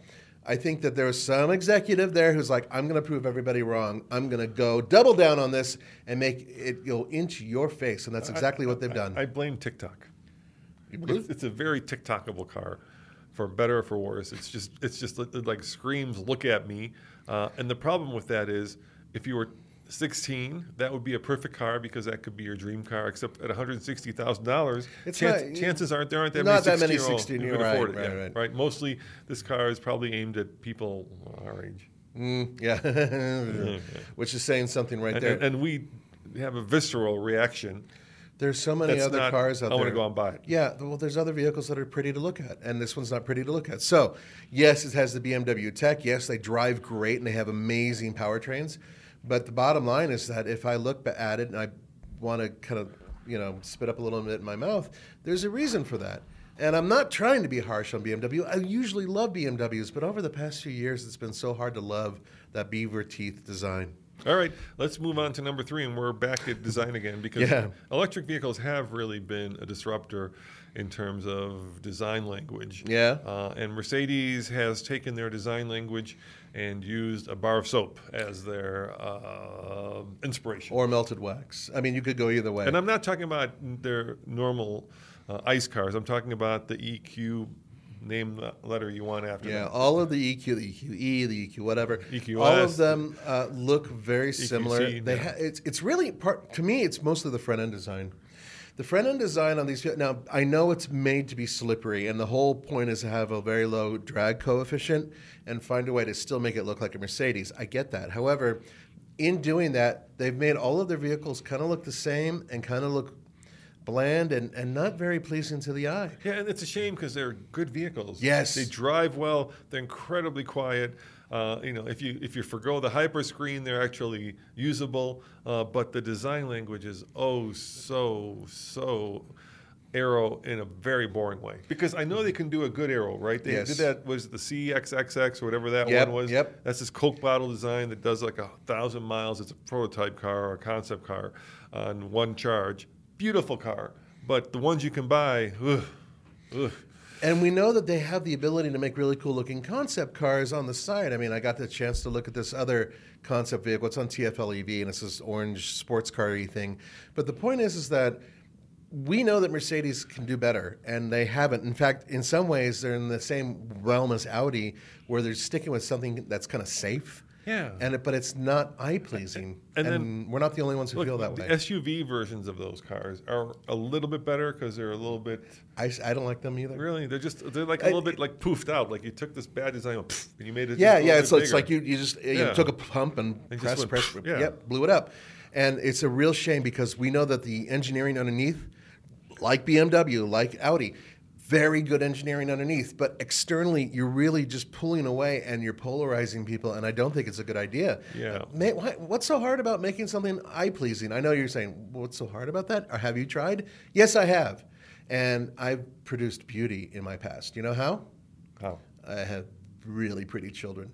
I think that there's some executive there who's like, I'm going to prove everybody wrong. I'm going to go double down on this and make it go into your face. And that's exactly what they've done. I blame TikTok. It's, it's a very TikTokable car, for better or for worse. It's just it's just like, it like screams, "Look at me!" Uh, and the problem with that is, if you were 16, that would be a perfect car because that could be your dream car. Except at 160 thousand dollars, It's chance, not- chances aren't there aren't that not many that many 16-year-olds 16 who you're can right, afford it. right, yeah, right. right. Mostly, this car is probably aimed at people our age, Mm, yeah, [laughs] which is saying something right and, there. and, and we have a visceral reaction. there's so many that's other not, cars out there. I there. want to go and buy it. Yeah, well, there's other vehicles that are pretty to look at, and this one's not pretty to look at. So, yes, it has the BMW tech. Yes, they drive great and they have amazing powertrains. But the bottom line is that if I look at it and I want to kind of, you know, spit up a little bit in my mouth, there's a reason for that. And I'm not trying to be harsh on BMW. I usually love BMWs, but over the past few years, it's been so hard to love that beaver teeth design. All right, let's move on to number three, and we're back at design again [laughs] because Yeah. electric vehicles have really been a disruptor in terms of design language. Yeah. Uh, and Mercedes has taken their design language and used a bar of soap as their uh, inspiration. Or melted wax. I mean, you could go either way. and I'm not talking about their normal uh, ICE cars. I'm talking about the EQ. Name the letter you want after Yeah, that. all of the EQ, the EQE, the EQ whatever, EQS. all of them uh, look very similar. They yeah. ha- it's it's really part to me. It's mostly the front end design. The front end design on these now I know it's made to be slippery, and the whole point is to have a very low drag coefficient and find a way to still make it look like a Mercedes. I get that. However, in doing that, they've made all of their vehicles kind of look the same and kind of look bland and, and not very pleasing to the eye. Yeah, and it's a shame because they're good vehicles. Yes. they drive well. They're incredibly quiet. Uh, you know, if you if you forgo the hyper screen, they're actually usable. Uh, but the design language is oh so so aero in a very boring way because I know they can do a good aero, right? They Yes. did that was the EQXX or whatever that Yep, one was. yep. That's this Coke bottle design that does like a thousand miles. It's a prototype car or a concept car on one charge. Beautiful car, but the ones you can buy, ugh, ugh. And we know that they have the ability to make really cool looking concept cars on the side. I mean, I got the chance to look at this other concept vehicle. It's on TFL EV and it's this orange sports car thing. But the point is, is that we know that Mercedes can do better, and they haven't. In fact, in some ways, they're in the same realm as Audi, where they're sticking with something that's kind of safe. Yeah. And it, but it's not eye pleasing, and, And then- we're not the only ones who Look, feel that way. SUV versions of those cars are a little bit better because they're a little bit I, I don't like them either. really they're just they're like a little bit like poofed out. Like you took this bad design and and you made it. Yeah, yeah. It's, it's like you, you just you Yeah. took a pump and press, press, yeah. yep, blew it up. And it's a real shame because we know that the engineering underneath, like BMW, like Audi, very good engineering underneath, but externally you're really just pulling away and you're polarizing people, and I don't think it's a good idea. Yeah. Uh, Ma- why- what's so hard about making something eye pleasing? I know you're saying, what's so hard about that? Or have you tried? Yes, I have. And I've produced beauty in my past. You know how? How? I have really pretty children.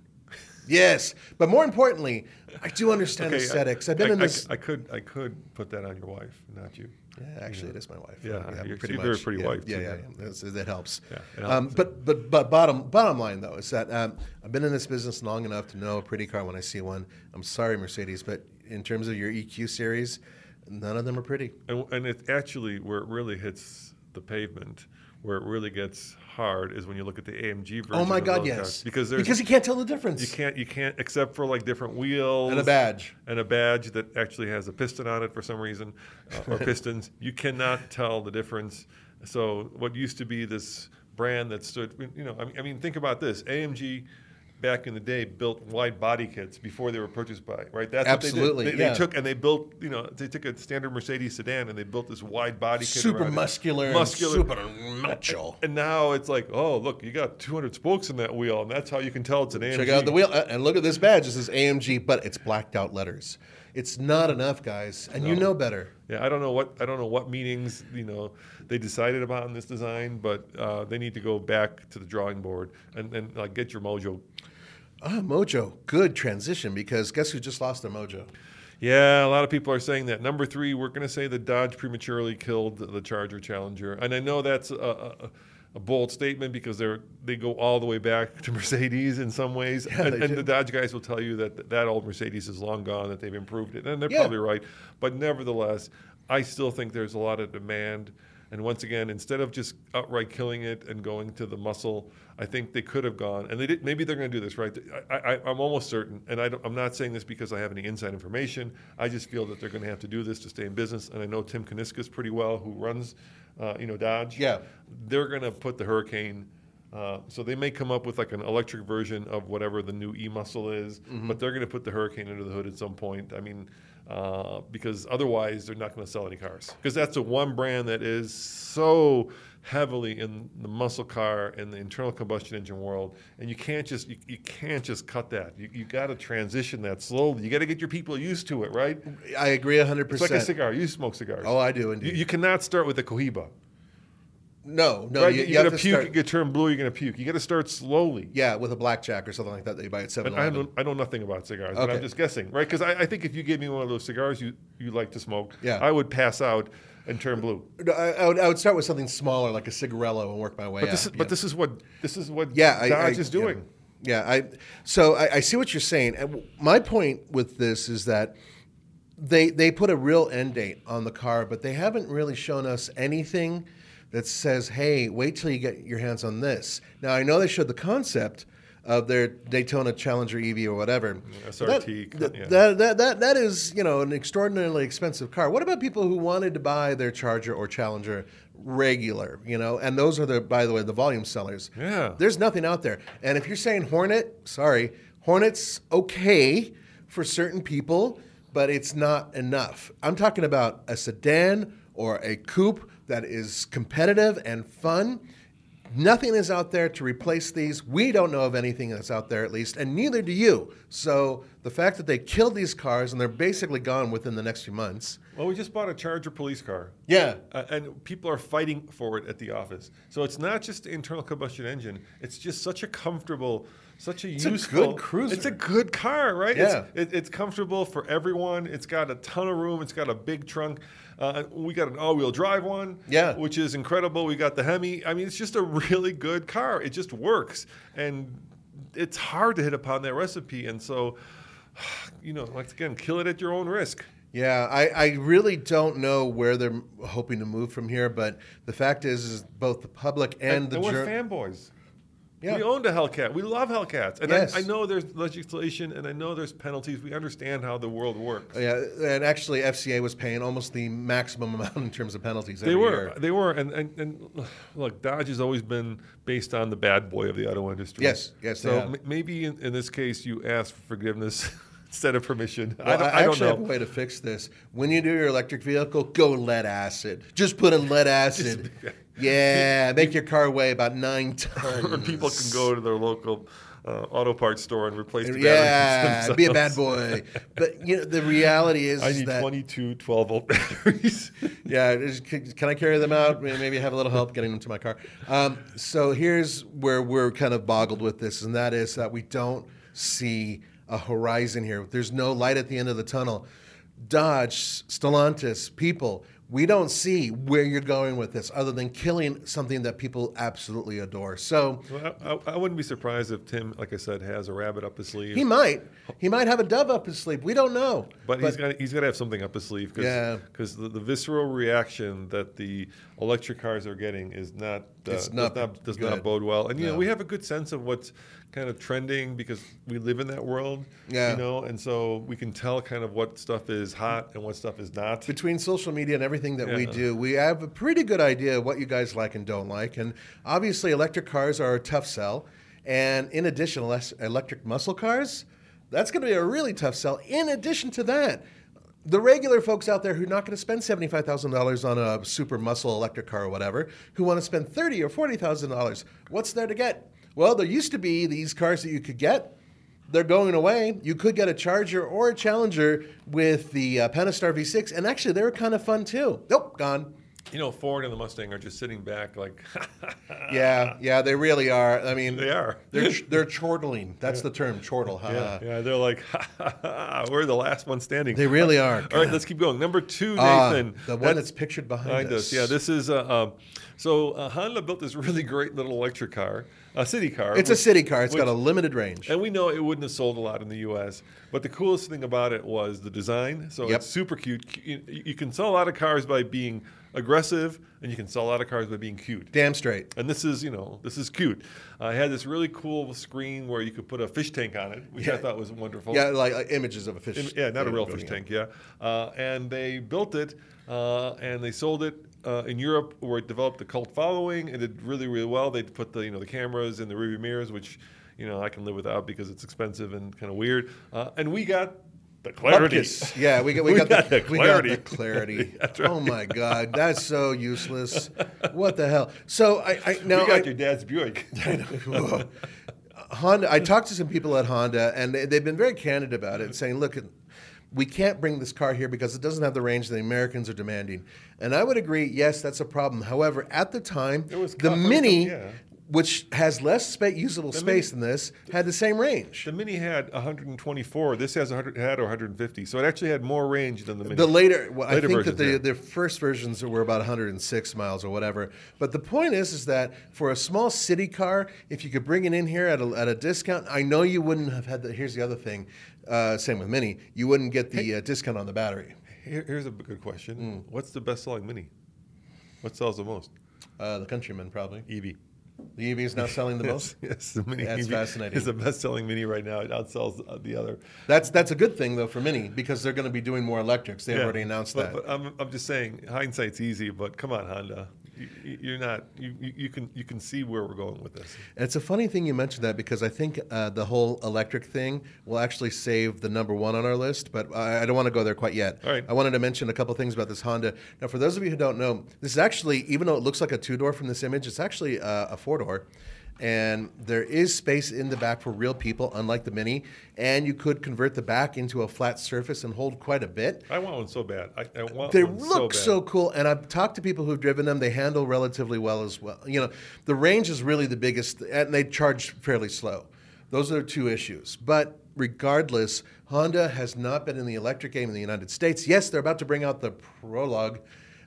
Yes, but more importantly, I do understand Okay, aesthetics. I've been I, in I- this. I, could I could put that on your wife, not you. Yeah, actually, it is my wife. Yeah, you're- pretty you're much. a pretty yeah, wife, Yeah, yeah, yeah. yeah. That helps. Yeah, it um, but but but bottom bottom line though is that um, I've been in this business long enough to know a pretty car when I see one. I'm sorry, Mercedes, but in terms of your EQ series, none of them are pretty. And, and it actually where it really hits the pavement, where it really gets hard, is when you look at the AMG version. Oh my of God, yes. cars. because because you can't tell the difference. you can't you can't except for like different wheels And a badge. and a badge that actually has a piston on it for some reason uh, or [laughs] pistons. You cannot tell the difference. So what used to be this brand that stood, you know, I mean, I mean think about this: AMG. Back in the day, built wide body kits before they were purchased by right. That's Absolutely, what they. They, yeah. they took and they built, you know, they took a standard Mercedes sedan and they built this wide body kit. super muscular, muscular, super macho. and now it's like, oh, look, you got 200 spokes in that wheel, and that's how you can tell it's an AMG. Check out the wheel uh, and look at this badge. This is AMG, but it's blacked out letters. It's not enough, guys, and you know better. Yeah, I don't know what I don't know what meetings you know they decided about in this design, but uh, they need to go back to the drawing board and, and like get your mojo. Ah, Mojo, good transition because guess who just lost their mojo? Yeah, a lot of people are saying that. Number three, we're going to say the Dodge prematurely killed the Charger Challenger, and I know that's a, a, a bold statement because they're they go all the way back to [laughs] Mercedes in some ways, and, and the Dodge guys will tell you that that old Mercedes is long gone, that they've improved it, and they're Yeah. probably right. But nevertheless, I still think there's a lot of demand. And once again, instead of just outright killing it and going to the muscle, I think they could have gone, and they did. Maybe they're going to do this, right? I, I, I'm almost certain, and I don't, I'm not saying this because I have any inside information. I just feel that they're going to have to do this to stay in business. And I know Tim Kuniskis pretty well, who runs, uh, you know, Dodge. Yeah. they're going to put the Hurricane. Uh, so they may come up with like an electric version of whatever the new e-muscle is, Mm-hmm. but they're going to put the Hurricane under the hood at some point. I mean, uh, because otherwise they're not going to sell any cars. Because that's the one brand that is so heavily in the muscle car and the internal combustion engine world, and you can't just you, you can't just cut that. You, you got to transition that slowly. You got to get your people used to it, right? I agree 100%. It's like a cigar. You smoke cigars. Oh, I do You, indeed. you cannot start with a Cohiba. no, no, right? you, You, you are gonna puke. start, You get turn blue. You're gonna puke. You got to start slowly. yeah, with a blackjack or something like that that you buy at 7 I know, I know nothing about cigars, but I'm just guessing, right? Because I, I think if you gave me one of those cigars you, you like to smoke, Yeah. I would pass out and turn blue. I, I, would, I would start with something smaller like a cigarillo and work my way But up. this is, yeah. but this is what this is what yeah, Dodge I- is doing. Yeah, yeah I so I, I see what you're saying. And my point with this is that they they put a real end date on the car, but they haven't really shown us anything that says, "Hey, wait till you get your hands on this." Now, I know they showed the concept of their Daytona Challenger EV or whatever. SRT, That, yeah. that, that, that, that is, you know, an extraordinarily expensive car. What about people who wanted to buy their Charger or Challenger regular, you know? And those are the, by the way, the volume sellers. Yeah. There's nothing out there. And if you're saying Hornet, sorry, Hornet's okay for certain people, but it's not enough. I'm talking about a sedan or a coupe that is competitive and fun. Nothing is out there to replace these. We don't know of anything that's out there, at least, and neither do you. So the fact that they killed these cars and they're basically gone within the next few months. Well, we just bought a Charger police car. Yeah. Uh, and people are fighting for it at the office. So it's not just the internal combustion engine. It's just such a comfortable, such a a useful. good cruiser. It's a good car, right? Yeah. It's, it, it's comfortable for everyone. It's got a ton of room. It's got a big trunk. Uh, we got an all-wheel drive one, Yeah. which is incredible. We got the Hemi. I mean, it's just a [laughs] really good car. It just works, and it's hard to hit upon that recipe. And so, [sighs] you know, like again, kill it at your own risk. Yeah, I, I really don't know where they're hoping to move from here, but the fact is, is both the public and, the we're jur- fanboys. Yeah. We owned a Hellcat. We love Hellcats. And Yes. I, I know there's legislation and I know there's penalties. We understand how the world works. Yeah, and actually, FCA was paying almost the maximum amount [laughs] in terms of penalties. They were. year. They were. And, and, and look, Dodge has always been based on the bad boy of the auto industry. Yes, yes, So m- maybe in, in this case, you ask for forgiveness [laughs] instead of permission. I don't, I, I don't actually have a way to fix this. When you do your electric vehicle, go lead acid. Just put [laughs] in lead acid. Yeah, make your car weigh about nine [laughs] tons. People can go to their local uh, auto parts store and replace the Yeah, batteries be a bad boy. But you know, the reality is I need that 22 12 volt batteries. [laughs] yeah, can can I carry them out? Maybe have a little help getting them to my car. Um, so here's where we're kind of boggled with this, and that is that we don't see a horizon here. There's no light at the end of the tunnel. Dodge, Stellantis, people, we don't see where you're going with this other than killing something that people absolutely adore. So Well, I, I- wouldn't be surprised if Tim, like I said, has a rabbit up his sleeve. he might. He might have a dove up his sleeve. We don't know. But, he's got he's got to have something up his sleeve because Yeah. the, the visceral reaction that the electric cars are getting is not uh, It's does not not does good. not bode well. And you know we have a good sense of what's kind of trending because we live in that world. Yeah. You know, and so we can tell kind of what stuff is hot and what stuff is not. between social media and everything that we do, we have a pretty good idea of what you guys like and don't like. And obviously, electric cars are a tough sell. And in addition, electric muscle cars, that's going to be a really tough sell. In addition to that, the regular folks out there who are not going to spend $75,000 on a super muscle electric car or whatever, who want to spend $30,000 or $40,000, what's there to get? Well, there used to be these cars that you could get they're going away. You could get a Charger or a Challenger with the uh, Pentastar V6, and actually they were kind of fun too. Nope, gone. You know, Ford and the Mustang are just sitting back like [laughs] Yeah, yeah, they really are. I mean, They are. They're [laughs] they're chortling. That's the term, chortle. yeah, yeah, they're like [laughs] we're the last one standing. They really are. All right, let's keep going. Number two, Ah, Nathan. the one that's pictured behind us. Yeah, this is uh, um, so uh, Honda built this really great little electric car, a city car. It's a city car. It's got a limited range. And we know it wouldn't have sold a lot in the U.S. But the coolest thing about it was the design. So Yep. it's super cute. You, you can sell a lot of cars by being aggressive, and you can sell a lot of cars by being cute. Damn straight. And this is, you know, this is cute. I had this really cool screen where you could put a fish tank on it, which I thought was wonderful. Yeah, like, like images of a fish. Im- Yeah, not a real fish tank. Yeah, uh, and they built it uh, and they sold it uh, in Europe, where it developed a cult following. It did really, really well. They put the you know the cameras in the rearview mirrors, which you know I can live without because it's expensive and kind of weird. Uh, and we got the clarity. Bupkis. Yeah, we got we, [laughs] We got, got the, the we got clarity. the clarity. [laughs] That's Oh my god, that's so useless. What the hell? So I, I now we got I, your dad's Buick. [laughs] Honda. I talked to some people at Honda, and they, they've been very candid about it, saying, "Look, we can't bring this car here because it doesn't have the range the Americans are demanding." And I would agree. Yes, that's a problem. However, at the time, the Mini, yeah. Which has less spa- usable space than this, had the same range. the Mini had 124. This has 100 had 150, so it actually had more range than the Mini. The later, well, I Later think that the, the first versions were about 106 miles or whatever. But the point is, is that for a small city car, if you could bring it in here at a, at a discount, I know you wouldn't have had the. Here's the other thing. Uh, same with Mini, you wouldn't get the uh, discount on the battery. Here- here's a good question: Mm. What's the best-selling Mini? What sells the most? Uh, the Countryman probably. EV. The EV is now selling the [laughs] most. Yes, yes, the Mini That's EV fascinating. is the best-selling Mini right now. It outsells uh, the other. That's that's a good thing though for Mini because they're going to be doing more electrics. They've Yeah. already announced but, that. But I'm, I'm just saying, hindsight's easy. But come on, Honda, you're not. You, you can you can see where we're going with this. And it's a funny thing you mentioned that because I think uh, the whole electric thing will actually save the number one on our list, but I, I don't want to go there quite yet. All right. I wanted to mention a couple things about this Honda. Now, for those of you who don't know, this is actually, even though it looks like a two door from this image, it's actually uh, a four door. And there is space in the back for real people, unlike the Mini. And you could convert the back into a flat surface and hold quite a bit. I want one so bad. I, I want They look so, so, cool, and I've talked to people who've driven them. They handle relatively well as well. You know, the range is really the biggest, and they charge fairly slow. Those are two issues. But regardless, Honda has not been in the electric game in the United States. Yes, they're about to bring out the Prologue,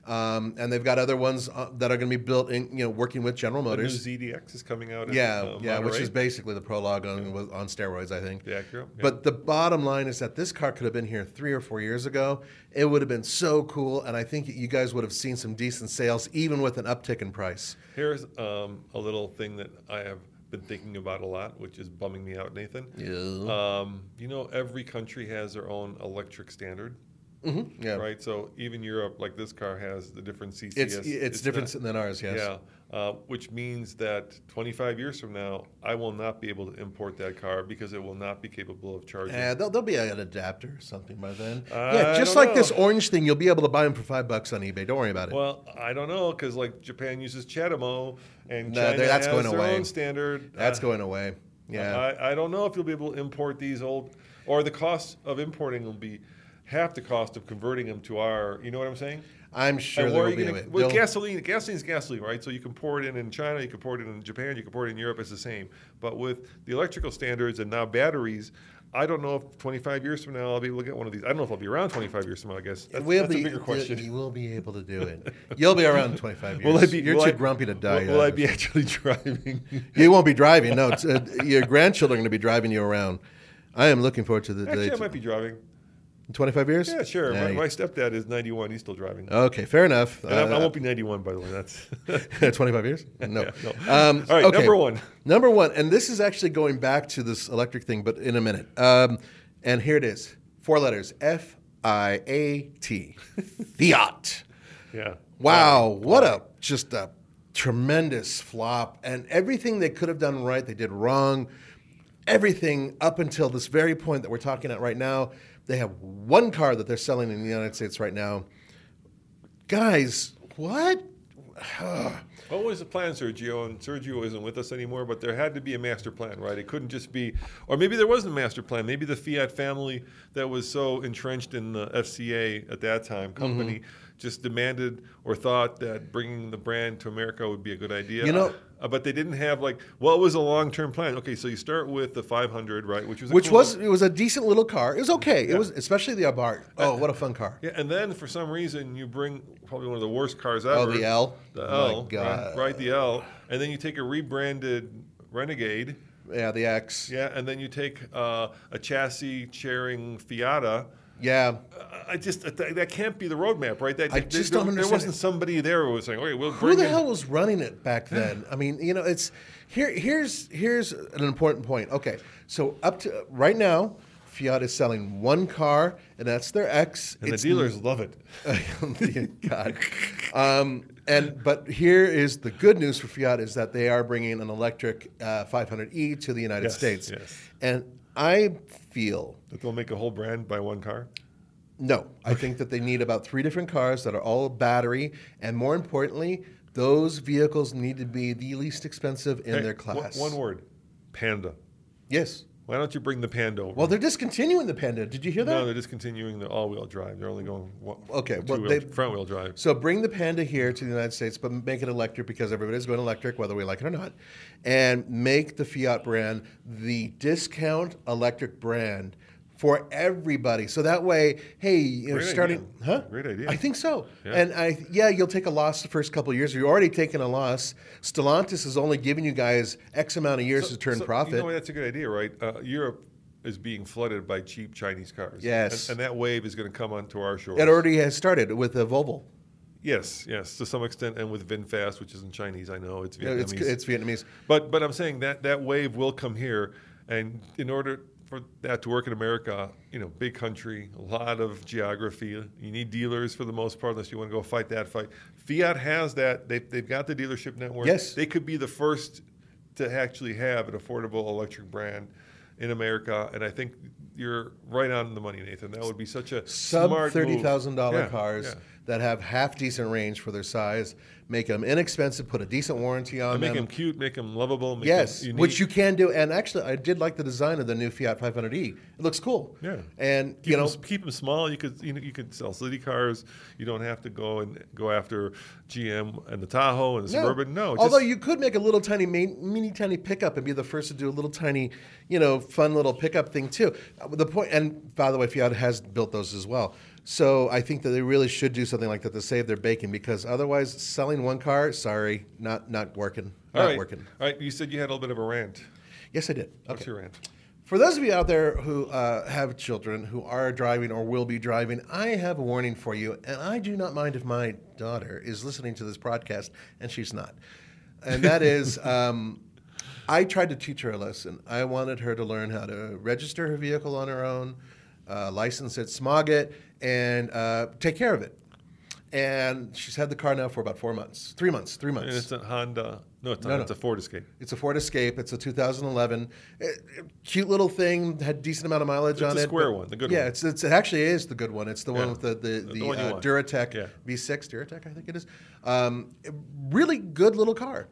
um, and they've got other ones uh, that are going to be built in, you know, working with General Motors. The new. ZDX is coming out. in, Yeah, uh, yeah, which is basically the Prologue on, with- on steroids, I think. Acura, yeah. But the bottom line is that this car could have been here three or four years ago. It would have been so cool, and I think you guys would have seen some decent sales, even with an uptick in price. Here's um, a little thing that I have been thinking about a lot, which is bumming me out, Nathan. Yeah. Um, you know, every country has their own electric standard, Yeah, right? So even Europe, like this car, has the different CCS. It's it's, different not- than ours. Yes. Yeah, uh, which means that 25 years from now, I will not be able to import that car because it will not be capable of charging. Yeah, there'll, there'll be an adapter or something by then. I yeah, just like this orange thing, you'll be able to buy them for five bucks on eBay. Don't worry about it. Well, I don't know because like Japan uses CHAdeMO and No, China that's has going their away. own standard. That's Uh, going away. Yeah. I, I don't know if you'll be able to import these old, or the cost of importing will be half the cost of converting them to our. You know what I'm saying? I'm sure and there will be a gonna, well, They'll- gasoline, gasoline's gasoline, right? So you can pour it in in China, you can pour it in Japan, you can pour it in Europe. It's the same. But with the electrical standards and now batteries, I don't know if 25 years from now I'll be able to get one of these. I don't know if I'll be around 25 years from now. I guess that's, We'll that's be, a bigger question. You, will be able to do it. [laughs] You'll be around 25 years. Will I be? You're too I- grumpy to die. Will, will I be [laughs] actually driving? You won't be driving. No, it's, uh, your grandchildren are going to be driving you around. I am looking forward to the day. actually, I might be driving. 25 years? Yeah, sure. My, my stepdad is 91. He's still driving. Okay, fair enough. and I, I Uh, won't be 91, by the way. That's [laughs] 25 years? [laughs] No. Yeah, no. Um, All right, okay. number one. Number one, and this is actually going back to this electric thing, but in a minute. Um, and here it is four letters F I A T. Fiat. [laughs] yeah. Wow, what a just a tremendous flop. And everything they could have done right, they did wrong. Everything up until this very point that we're talking at right now, they have one car that they're selling in the United States right now. Guys, what? [sighs] What was the plan, Sergio? And Sergio isn't with us anymore, but there had to be a master plan, right? It couldn't just be, or maybe there wasn't a master plan. Maybe the Fiat family that was so entrenched in the FCA at that time, company, Mm-hmm. just demanded or thought that bringing the brand to America would be a good idea. You know- Uh, but they didn't have like what was a long-term plan. Okay, so you start with the 500, right? Which was a Which cool was little- it was a decent little car. It was okay. It was especially the Abarth. Oh, what a fun car. yeah, and then for some reason you bring probably one of the worst cars ever. Oh, the L? The Oh, my L, God. Right, right, the L, and then you take a rebranded Renegade. Yeah, the X. Yeah, and then you take uh, a chassis sharing Fiata. Yeah. I just that, can't be the roadmap, right? That, I there- just there, don't understand. There wasn't it. somebody there who was saying, "Okay, we'll Who the in- hell was running it back then? I mean, you know, it's here. Here's here's an important point. Okay, so up to right now, Fiat is selling one car, and that's their X. And the It's dealers love it. [laughs] God. Um, and but here is the good news for Fiat is that they are bringing an electric uh, 500e to the United Yes, States, yes. and I feel That they'll make a whole brand by one car. no. I think that they need about three different cars that are all battery, and more importantly, those vehicles need to be the least expensive in Hey, their one- class. One word, Panda. Yes. Why don't you bring the Panda over? Well, they're discontinuing the Panda. Did you hear that? no, they're discontinuing the all-wheel drive. They're only going one, Okay, well, they- front-wheel drive. So bring the Panda here to the United States, but make it electric because everybody's going electric, whether we like it or not, and make the Fiat brand the discount electric brand for everybody. So that way, hey, you know, Great starting, idea. huh? Great idea. I think so. Yeah. And I, yeah, you'll take a loss the first couple of years. You're already taking a loss. Stellantis is only giving you guys X amount of years to turn So, profit. You know, that's a good idea, right? Uh, Europe is being flooded by cheap Chinese cars. Yes. And, and that wave is going to come onto our shores. it already has started with the Volvo. Yes, yes, to some extent, and with VinFast, which isn't Chinese, I know it's Yeah, It's, Vietnamese. it's Vietnamese. But but I'm saying that that wave will come here, and in order for that to work in America, you know, big country, a lot of geography. You need dealers for the most part, unless you want to go fight that fight. Fiat has that. They've, they've got the dealership network. Yes. they could be the first to actually have an affordable electric brand in America, and I think you're right on the money, Nathan. That would be such a sub smart $30,000 Yeah, cars yeah. That have half decent range for their size, make them inexpensive, put a decent warranty on them. And make them. them cute, make them lovable. Make yes, them unique. which you can do. And actually, I did like the design of the new Fiat 500e. It looks cool. Yeah. and keep you know, them, keep them small. You could you know you could sell city cars. You don't have to go and go after GM and the Tahoe and the Suburban. No, Although just, you could make a little tiny, mini tiny pickup and be the first to do a little tiny, you know, fun little pickup thing too. The point, and by the way, Fiat has built those as well. So I think that they really should do something like that to save their bacon because otherwise, selling one car, sorry, not not working, all not right, working. All right, you said you had a little bit of a rant. Yes, I did. What's Okay. your rant? For those of you out there who uh, have children who are driving or will be driving, I have a warning for you, and I do not mind if my daughter is listening to this podcast, and she's not. And that is, [laughs] um, I tried to teach her a lesson. I wanted her to learn how to register her vehicle on her own, uh, license it, smog it, and uh, take care of it. And she's had the car now for about four months, three months, three months. And it's a Honda. No, it's not. No, no. It's a Ford Escape. It's a Ford Escape. It's a 2011. Eh, eh, cute little thing. Had decent amount of mileage on it. It's a square one, the good yeah, one. it's, it's it actually is the good one. It's the Yeah. one with the the, The the, uh. Duratec Yeah. V6 Duratec, I think it is. Um, really good little car.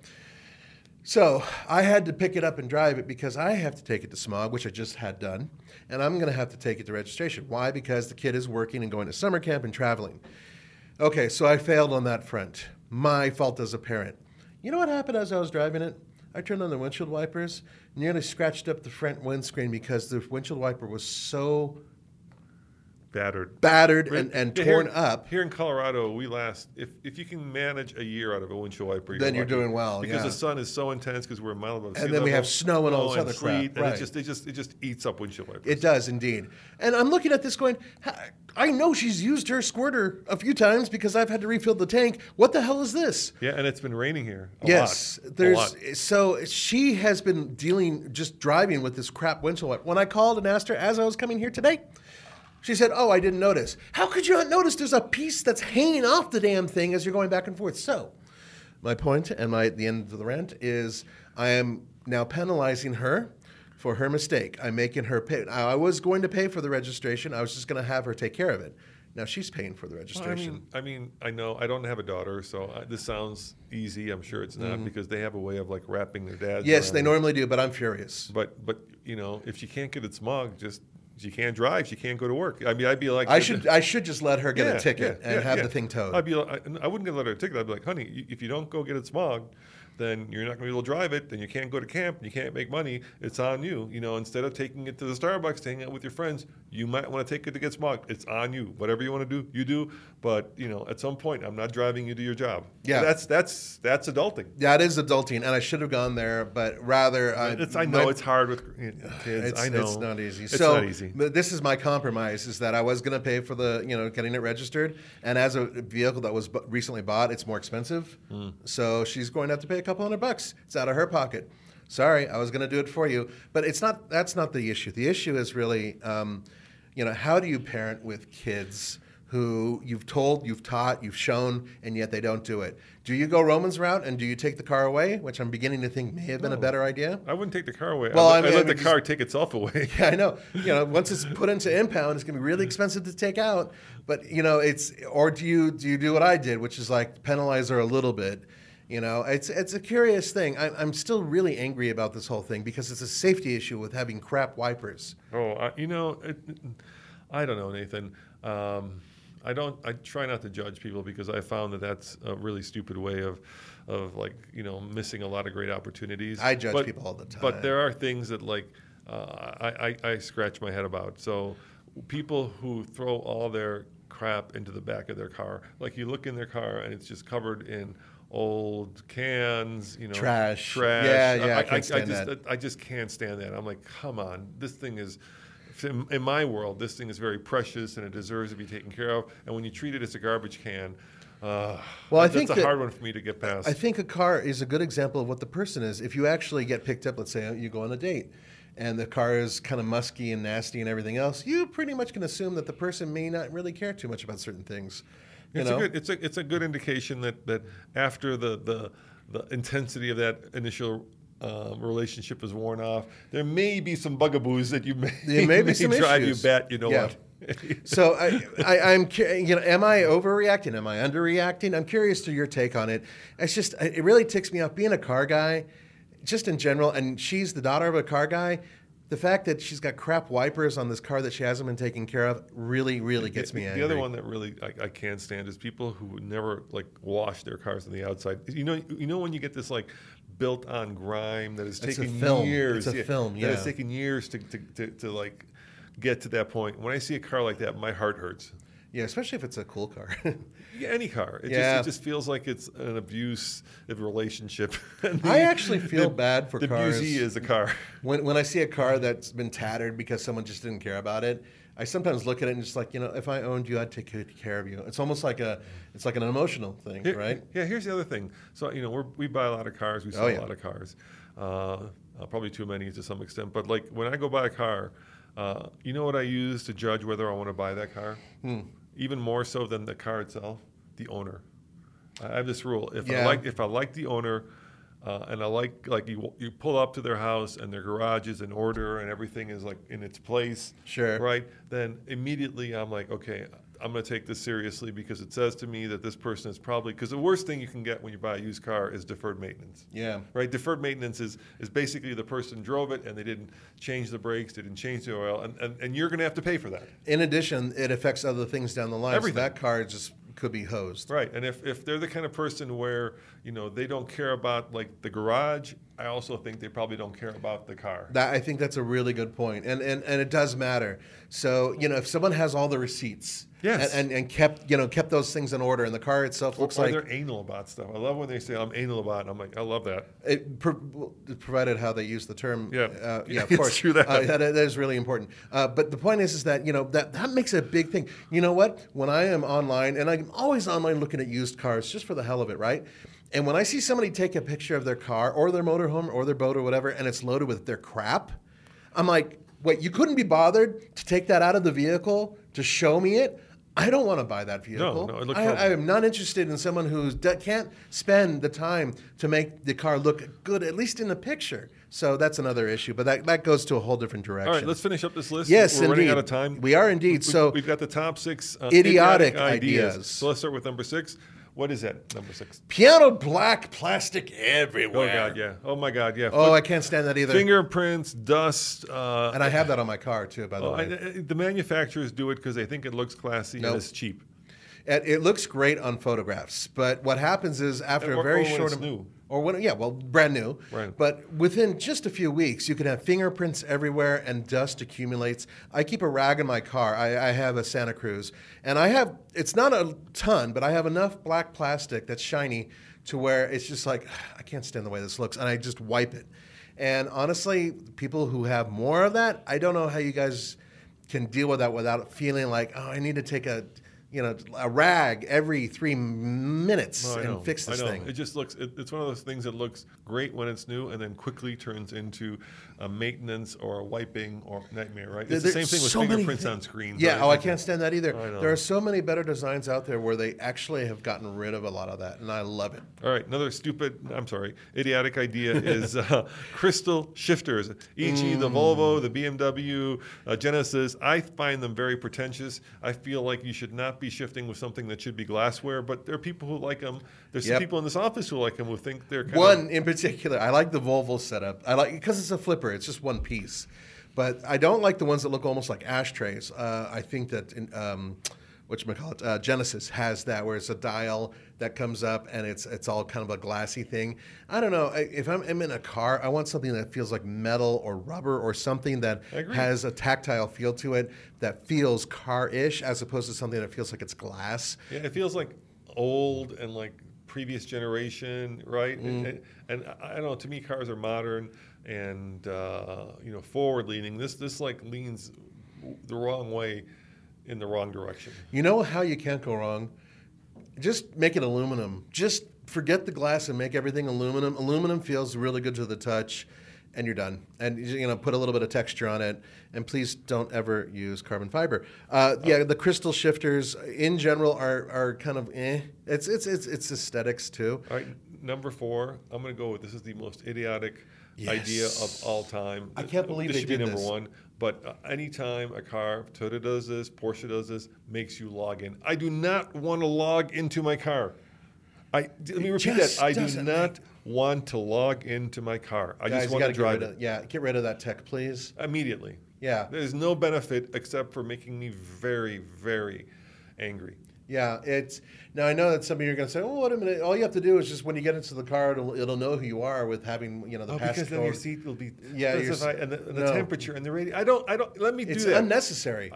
So I had to pick it up and drive it because I have to take it to smog, which I just had done, and I'm going to have to take it to registration. Why? Because the kid is working and going to summer camp and traveling. Okay, so I failed on that front. My fault as a parent. You know what happened as I was driving it? I turned on the windshield wipers, nearly scratched up the front windscreen because the windshield wiper was so Battered. battered and, and Yeah, torn here, up. Here in Colorado, we last if if you can manage a year out of a windshield wiper, Then you're doing well, Because yeah. the sun is so intense because we're a mile above sea And then we have snow and all this oh, other crap, and right. it just it just it just eats up windshield wipers. It does indeed. And I'm looking at this going, I know she's used her squirter a few times because I've had to refill the tank. What the hell is this? yeah, and it's been raining here. A yes, lot, a there's lot. so she has been dealing just driving with this crap windshield wiper. When I called and asked her as I was coming here today, she said, "Oh, I didn't notice." How could you not notice? There's a piece that's hanging off the damn thing as you're going back and forth. So, my point and my the end of the rant is I am now penalizing her for her mistake. I'm making her pay. I was going to pay for the registration. I was just going to have her take care of it. Now she's paying for the Well, I registration. mean, I mean, I know I don't have a daughter, so I, this sounds easy. I'm sure it's not mm-hmm. because they have a way of like wrapping their dads. Yes, around they normally do, but I'm furious. But but you know, if she can't get it smog, just she can't drive. She can't go to work. I mean, I'd be like, I should I should just let her get Yeah, a ticket yeah, and yeah, have the thing towed. I'd be like, I, I wouldn't get let her a ticket. I'd be like, honey, if you don't go get it smogged, then you're not going to be able to drive it. Then you can't go to camp. You can't make money. It's on you. You know, instead of taking it to the Starbucks to hang out with your friends, you might want to take it to get smogged. It's on you. Whatever you want to do, you do. But you know, at some point, I'm not driving you to your job. Yeah. that's that's that's adulting. that is adulting, and I should have gone there, but rather I, It's, I know my- it's hard with kids. It's, I know it's not easy. It's so not easy. this is my compromise: is that I was going to pay for the you know getting it registered, and as a vehicle that was recently bought, it's more expensive. Hmm. So she's going to have to pay a couple hundred bucks. It's out of her pocket. Sorry, I was going to do it for you, but it's not. That's not the issue. The issue is really, um, you know, how do you parent with kids? Who you've told, you've taught, you've shown, and yet they don't do it. Do you go Roman's route and do you take the car away, which I'm beginning to think may have been a better idea? I wouldn't take the car away. Well, I, I let, mean, I let I the mean, car take itself away. [laughs] Yeah, I know. You know, once it's put into impound, it's gonna be really expensive to take out. But you know, it's or do you do you do what I did, which is like penalize her a little bit? You know, it's it's a curious thing. I, I'm still really angry about this whole thing because it's a safety issue with having crap wipers. Oh, I, you know, it, I don't know, Nathan. Um, I don't. I try not to judge people because I found that that's a really stupid way of, of like you know missing a lot of great opportunities. I judge But- people all the time. But there are things that like uh, I, I I scratch my head about. So people who throw all their crap into the back of their car, like you look in their car and it's just covered in old cans, you know, Trash. trash. Yeah, yeah, I I, can't stand just, that. I just can't stand that. I'm like, come on, this thing is. In, in my world, this thing is very precious and it deserves to be taken care of. And when you treat it as a garbage can, uh, Well, I that's think a that- hard one for me to get past. I think a car is a good example of what the person is. If you actually get picked up, let's say you go on a date, and the car is kind of musky and nasty and everything else, you pretty much can assume that the person may not really care too much about certain things. You It's know? a good it's a it's a good indication that that after the the the intensity of that initial um, relationship is worn off, there may be some bugaboos that you may, There may be [laughs] some drive issues. you bat. You know Yeah. what? [laughs] so I, I, I'm, you know, am I overreacting? Am I underreacting? I'm curious to your take on it. It's just, it really ticks me off being a car guy, just in general. And she's the daughter of a car guy. The fact that she's got crap wipers on this car that she hasn't been taking care of really, really gets me the, angry. The other one that really I, I can't stand is people who never like wash their cars on the outside. You know, you know when you get this like built-on grime that is It's a taking film. years. It's a film, yeah. taking years to, to, to, to like get to that point. When I see a car like that, my heart hurts. Yeah, especially if it's a cool car. [laughs] Yeah, any car. It, Yeah. just, it just feels like it's an abuse of relationship. [laughs] And I actually feel bad for the cars. abusee is a car. [laughs] when, when I see a car that's been tattered because someone just didn't care about it, I sometimes look at it and just like, you know, if I owned you, I'd take good care of you. It's almost like a, it's like an emotional thing, Here- right? Yeah. Here's the other thing. So you know, we're, we buy a lot of cars. We sell Oh, yeah. a lot of cars. Uh, uh, probably too many to some extent. But like when I go buy a car, uh, you know what I use to judge whether I want to buy that car? Hmm. Even more so than the car itself, the owner. I have this rule: if I like if I like the owner. Uh, and I like like you you pull up to their house and their garage is in order and everything is like in its place. Sure. Right. Then immediately I'm like, okay, I'm going to take this seriously because it says to me that this person is probably because the worst thing you can get when you buy a used car is deferred maintenance. Yeah. Right. Deferred maintenance is is basically the person drove it and they didn't change the brakes, they didn't change the oil, and and, and you're going to have to pay for that. In addition, it affects other things down the line. Everything. So that car just could be hosed. Right. And if, if they're the kind of person where, you know, they don't care about like the garage, I also think they probably don't care about the car. That I think that's a really good point, and and and it does matter. So you know, if someone has all the receipts, Yes. and, and, and kept you know kept those things in order, and the car itself looks or like they're anal about stuff. I love when they say I'm anal about it. I'm like, I love that. it, pro- provided how they use the term. Yeah. uh, yeah, of [laughs] course. true that. Uh, that that is really important. Uh, but the point is, is that you know that that makes a big thing. You know what? When I am online, and I'm always online looking at used cars just for the hell of it, right? And when I see somebody take a picture of their car or their motorhome or their boat or whatever, and it's loaded with their crap, I'm like, wait, you couldn't be bothered to take that out of the vehicle to show me it? I don't want to buy that vehicle. no, it looks I. I am not interested in someone who can't spend the time to make the car look good, at least in the picture. So that's another issue, but that, that goes to a whole different direction. All right, let's finish up this list. Yes, We're running indeed. out of time. We are indeed. We- So- we've got the top six uh, Idiotic ideas. So let's start with number six. What is that? Number six. Piano black plastic everywhere. Oh. God, yeah. Oh my God, yeah. Oh, Foot- I can't stand that either. fingerprints, dust. Uh, and I have that on my car too, by the oh, way. I- I- the manufacturers do it because they think it looks classy Nope. and it's cheap. It, it looks great on photographs, but what happens is after Or- a very short it's new. or when yeah, well, brand new. Right. But within just a few weeks, you can have fingerprints everywhere and dust accumulates. I keep a rag in my car. I, I have a Santa Cruz, and I have it's not a ton, but I have enough black plastic that's shiny to where it's just like I can't stand the way this looks, and I just wipe it. And honestly, people who have more of that, I don't know how you guys can deal with that without feeling like, oh, I need to take a, you know, a rag every three minutes Oh, and fix this thing. It just looks. It, it's one of those things that looks great when it's new, and then quickly turns into a maintenance or a wiping or nightmare. Right? It's the same thing with so fingerprints on screens. Yeah, right? oh, I can't stand that either. There are so many better designs out there where they actually have gotten rid of a lot of that, and I love it. All right, another stupid, I'm sorry, idiotic idea [laughs] is uh, crystal shifters, e.g., the Volvo, the BMW, uh, Genesis. I find them very pretentious. I feel like you should not be shifting with something that should be glassware, but there are people who like them. There's some people in this office who like them who think they're kind One of. in particular, I like the Volvo setup. I like because it's a flipper; it's just one piece. But I don't like the ones that look almost like ashtrays. Uh, I think that in, um, what you call it, uh, Genesis has that, where it's a dial that comes up and it's it's all kind of a glassy thing. I don't know I- if I'm, I'm in a car, I want something that feels like metal or rubber or something that has a tactile feel to it that feels car-ish, as opposed to something that feels like it's glass. Yeah, it feels like old and like previous generation, right? Mm. And, and I I don't know. To me, cars are modern and uh, you know forward leaning. This this like leans the wrong way in the wrong direction. You know how you can't go wrong? Just make it aluminum. Just forget the glass and make everything aluminum. Aluminum feels really good to the touch, and you're done. And you know, put a little bit of texture on it. And please don't ever use carbon fiber. Uh, yeah, the crystal shifters in general are, are kind of eh. It's it's it's it's aesthetics too. All right, number four. I'm going to go with this is the most idiotic idea of all time. I can't believe this they should be number this. one. But uh, anytime a car, Toyota does this, Porsche does this, makes you log in. I do not want to log into my car. I let me repeat that. I do not want to log into my car. I Guys, just want to drive it of, yeah, get rid of that tech, please. immediately. Yeah. There's no benefit except for making me very, very angry. Yeah, it's now I know that some of you are going to say, "Oh, wait a minute! All you have to do is just when you get into the car, it'll, it'll know who you are with having you know the Oh, pass because then your seat will be Yeah, your specified and the, and the no. temperature and the radio. I don't. I don't. Let me It's do that. unnecessary.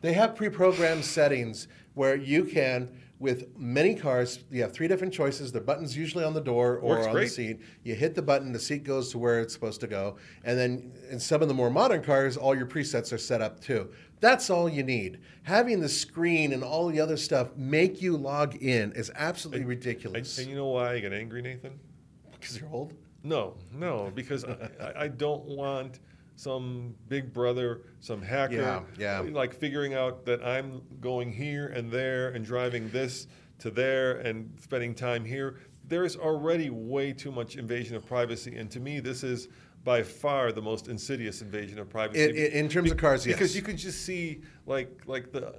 They have pre-programmed settings where you can, with many cars, you have three different choices. The button's usually on the door or Works on great. the seat. You hit the button, the seat goes to where it's supposed to go. And then in some of the more modern cars, all your presets are set up too. That's all you need. Having the screen and all the other stuff make you log in is absolutely And, ridiculous. and you know why I get angry, Nathan? Because you're old. No, no, because I- I don't want some big brother, some hacker, Yeah, yeah. like figuring out that I'm going here and there and driving this to there and spending time here. There's already way too much invasion of privacy, and to me, this is by far the most insidious invasion of privacy. In- in- in terms of cars, yes. Because you can just see like like the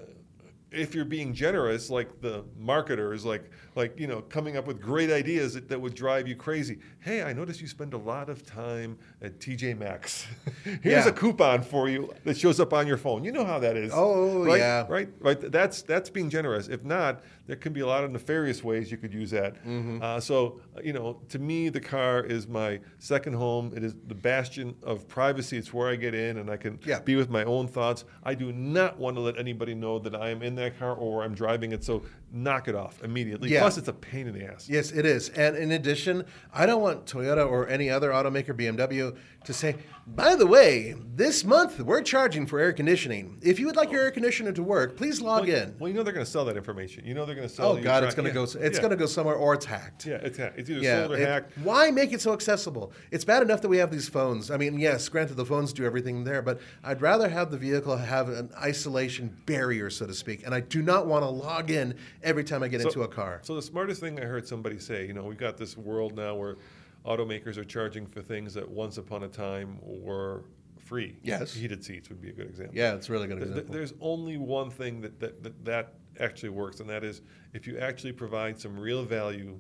if you're being generous, like the marketers, like like you know, coming up with great ideas that, that would drive you crazy. Hey, I notice you spend a lot of time at TJ Maxx. [laughs] Here's Yeah. a coupon for you that shows up on your phone. You know how that is. Oh, right? yeah. Right, right. That's that's being generous. If not, there can be a lot of nefarious ways you could use that. Mm-hmm. Uh, so uh, you know, to me, the car is my second home. It is the bastion of privacy. It's where I get in and I can Yeah. be with my own thoughts. I do not want to let anybody know that I am in that car or I'm driving it. So knock it off immediately. Yeah. Plus, it's a pain in the ass. Yes, it is. And in addition, I don't want Toyota or any other automaker, BMW, to say, by the way, this month we're charging for air conditioning. If you would like your air conditioner to work, please log Well, in. well, you know they're going to sell that information. You know they're going to sell. Oh God, it's going to yeah. go. It's yeah. going to go somewhere, or it's hacked. Yeah, it's, ha- it's either Yeah, sold or it- hacked. Why make it so accessible? It's bad enough that we have these phones. I mean, yes, granted, the phones do everything there, but I'd rather have the vehicle have an isolation barrier, so to speak. And I do not want to log in every time I get into a car. So the smartest thing I heard somebody say, you know, we've got this world now where automakers are charging for things that once upon a time were free. Yes. Heated seats would be a good example. yeah, it's really good to Th- There's only one thing that, that, that that actually works, and that is if you actually provide some real value,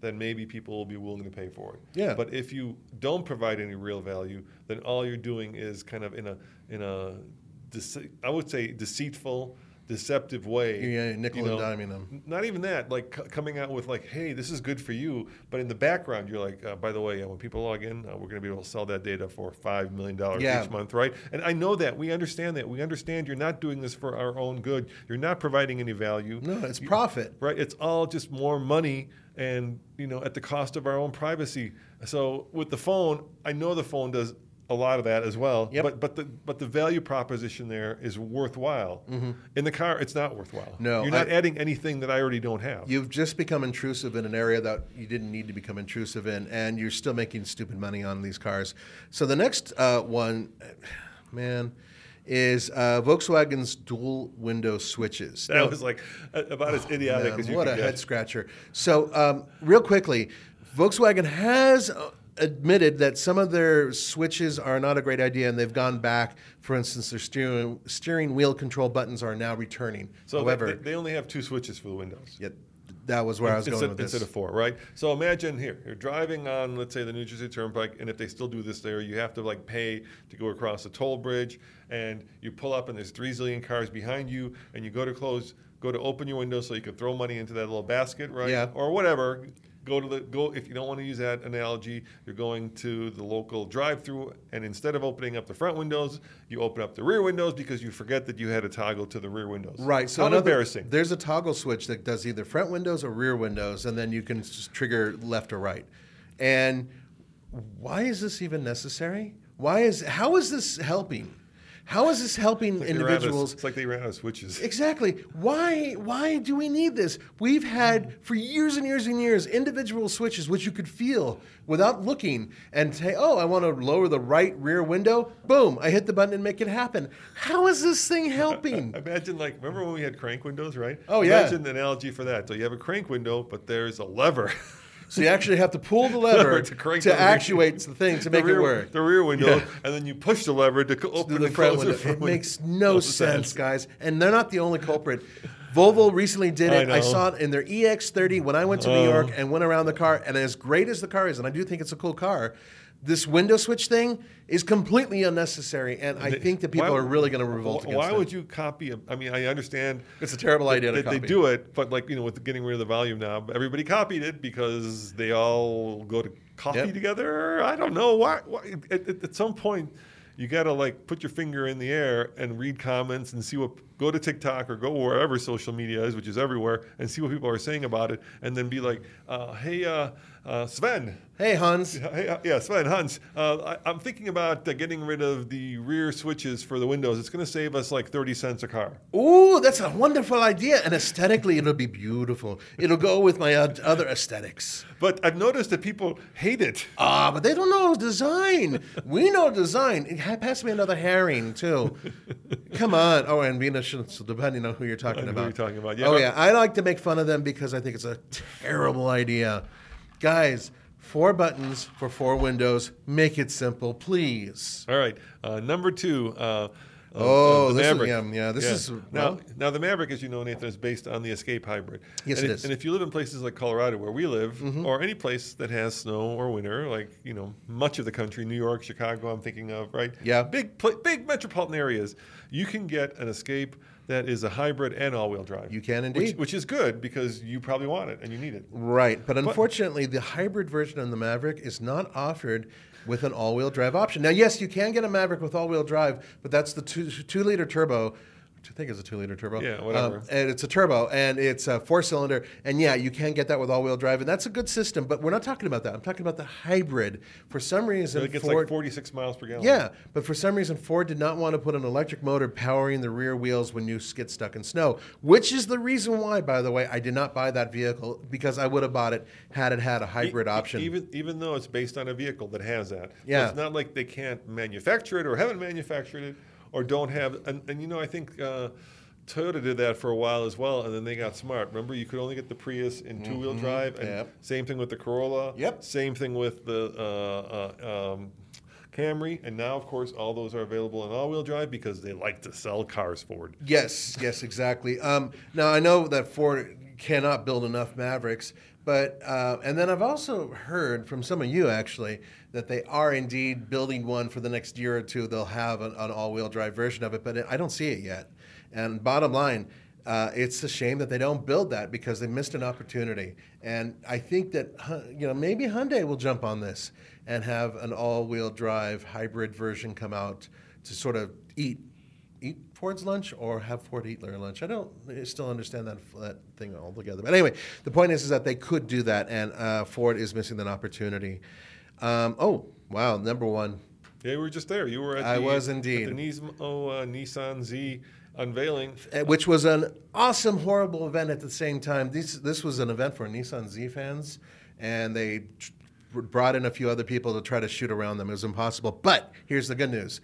then maybe people will be willing to pay for it. Yeah. But if you don't provide any real value, then all you're doing is kind of in a in a I would say deceitful, deceptive way. Yeah, nickel and diming them. Not even that, like c- coming out with like, "Hey, this is good for you," but in the background, you're like, uh, "By the way, uh, when people log in, uh, we're going to be able to sell that data for five million dollars Yeah. each month, right?" And I know that we understand that. We understand you're not doing this for our own good. You're not providing any value. no, it's You- profit. right? It's all just more money, and you know, at the cost of our own privacy. So with the phone, I know the phone does a lot of that as well. Yep. But but the but the value proposition there is worthwhile. In the car, it's not worthwhile. Mm-hmm. No, you're not I- adding anything that I already don't have. You've just become intrusive in an area that you didn't need to become intrusive in, and you're still making stupid money on these cars. So the next uh, one, [sighs] man, is uh, Volkswagen's dual window switches. that was like about as idiotic Man, as you what could a get. head scratcher. So, um, real quickly, Volkswagen has uh, admitted that some of their switches are not a great idea, and they've gone back. For instance, their steering steering wheel control buttons are now returning. So However, they, they only have two switches for the windows. yeah, that was where I was going with this. instead of four, right? So imagine here, you're driving on, let's say, the New Jersey Turnpike, and if they still do this there, you have to like pay to go across a toll bridge, and you pull up, and there's three zillion cars behind you, and you go to close, go to open your window so you can throw money into that little basket, right? Yeah. Or whatever. Go to the go if you don't want to use that analogy, you're going to the local drive-through, and instead of opening up the front windows, you open up the rear windows because you forget that you had a toggle to the rear windows. Right. So how another- embarrassing. There's a toggle switch that does either front windows or rear windows, and then you can just trigger left or right. And why is this even necessary? Why is how is this helping? How is this helping Like individuals? It's like they ran out of switches. Exactly. Why why do we need this? We've had for years and years and years individual switches which you could feel without looking and say, "Oh, I want to lower the right rear window." Boom, I hit the button and make it happen. How is this thing helping? [laughs] Imagine like remember when we had crank windows, right? Oh, yeah. Imagine the analogy for that. So you have a crank window, but there's a lever. [laughs] So you actually have to pull the [laughs] lever To to, the actuate the thing to make rear, it work. The rear window, Yeah. and then you push the lever to co- to open the front window. front It window. makes [laughs] no sense, guys. And they're not the only culprit. Volvo recently did it. I, know. saw it in their EX30 when I went to New Oh. York and went around the car. And as great as the car is, and I do think it's a cool car, this window switch thing is completely unnecessary. And I think that people Why- are really going to revolt against Why it. would you copy? A, I mean, I understand It's a terrible idea to that they do it, but like you know, with getting rid of the volume knob, everybody copied it because they all go to coffee Yep. together. I don't know why. why at, at, at some point, you got to like put your finger in the air and read comments and see what. Go to TikTok or go wherever social media is, which is everywhere, and see what people are saying about it, and then be like, uh, "Hey, uh, uh, Sven." Hey, Hans. Hey, uh, yeah, Sven Hans. Uh, I, I'm thinking about uh, getting rid of the rear switches for the windows. It's going to save us like 30 cents a car. Ooh, that's a wonderful idea. And aesthetically, it'll be beautiful. It'll go with my oth- other aesthetics. But I've noticed that people hate it. Ah, but they don't know design. We know design. Ha- Pass me another herring too. [laughs] Come on. Oh, and Venus, so depending on who you're talking I know who about. you're talking about. Yeah, oh yeah, I like to make fun of them because I think it's a terrible idea. Guys, Four buttons for four windows. Make it simple, please. All right, uh, number two. Uh, uh, Oh, the this is- Maverick. yeah, yeah, this is- now. well- now the Maverick, as you know, Nathan, is based on the Escape Hybrid. Yes, and it if, is. Mm-hmm. And if you live in places like Colorado, where we live, or any place that has snow or winter, like you know, much of the country, New York, Chicago, I'm thinking of, right? Yeah. Big, big metropolitan areas, you can get an Escape that is a hybrid and all-wheel drive. You can Which, indeed. which is good because you probably want it and you need it. Right, but unfortunately, the hybrid version of the Maverick is not offered with an all-wheel drive option. Now, yes, you can get a Maverick with all-wheel drive, but that's the two, two-liter turbo. I think it's a two-liter turbo. Yeah, whatever. Um, and it's a turbo, and it's a four-cylinder, and yeah, you can get that with all-wheel drive, and that's a good system. But we're not talking about that. I'm talking about the hybrid. For some reason, It gets Ford, like 46 miles per gallon. yeah, but for some reason, Ford did not want to put an electric motor powering the rear wheels when you get stuck in snow, which is the reason why, by the way, I did not buy that vehicle because I would have bought it had it had a hybrid E- option. Even even though it's based on a vehicle that has that. So Yeah. it's not like they can't manufacture it or haven't manufactured it or don't have. And, and you know, I think uh, Toyota did that for a while as well, and then they got smart. Remember, you could only get the Prius in two wheel drive, and Mm-hmm. Yep. same thing with the Corolla. Yep. Same thing with the. Uh, uh, um, Camry, and now, of course, all those are available in all-wheel drive because they like to sell cars. Ford. yes, yes, exactly. Um, now I know that Ford cannot build enough Mavericks, but uh, and then I've also heard from some of you actually that they are indeed building one for the next year or two. They'll have an, an all-wheel drive version of it, but I don't see it yet. And bottom line. Uh, it's a shame that they don't build that because they missed an opportunity. And I think that you know maybe Hyundai will jump on this and have an all-wheel drive hybrid version come out to sort of eat eat Ford's lunch or have Ford eat their lunch. I don't I still understand that that thing altogether. But anyway, the point is is that they could do that, and uh, Ford is missing that opportunity. Um, oh wow, number one. Yeah, we were just there. You were at I the, was at indeed. the Nismo uh, Nissan Z unveiling. uh, which was an awesome, horrible event at the same time. This this was an event for Nissan Z fans, and they tr- brought in a few other people to try to shoot around them. It was impossible. But here's the good news: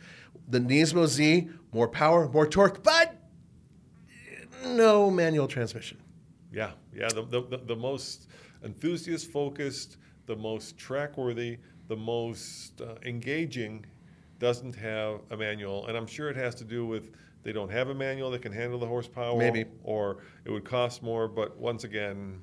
the Nismo Z, more power, more torque, but no manual transmission. Yeah, yeah. The, the, the, most enthusiast focused, the most track worthy, the most uh, engaging doesn't have a manual. And I'm sure it has to do with they don't have a manual that can handle the horsepower. Maybe. Or it would cost more. But once again,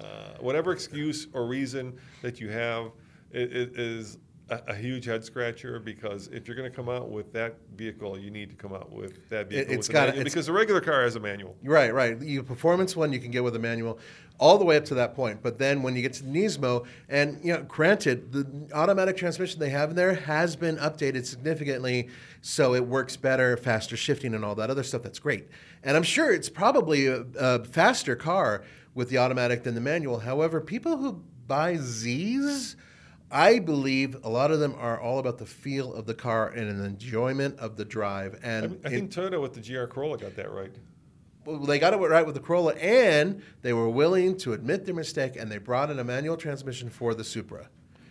uh, whatever excuse or reason that you have, it, it is a, a huge head scratcher because if you're going to come out with that vehicle, you need to come out with that vehicle it's with a gotta- manual it's- because the regular car has a manual. Right, right. You performance one you can get with a manual, all the way up to that point. But then when you get to the Nismo, and you know, granted, the automatic transmission they have in there has been updated significantly, so it works better, faster shifting, and all that other stuff. That's great. And I'm sure it's probably a, a faster car with the automatic than the manual. However, people who buy Z's. I believe a lot of them are all about the feel of the car and an enjoyment of the drive. And I, I it- think Toyota with the GR Corolla got that right. well, they got it right with the Corolla, and they were willing to admit their mistake, and they brought in a manual transmission for the Supra.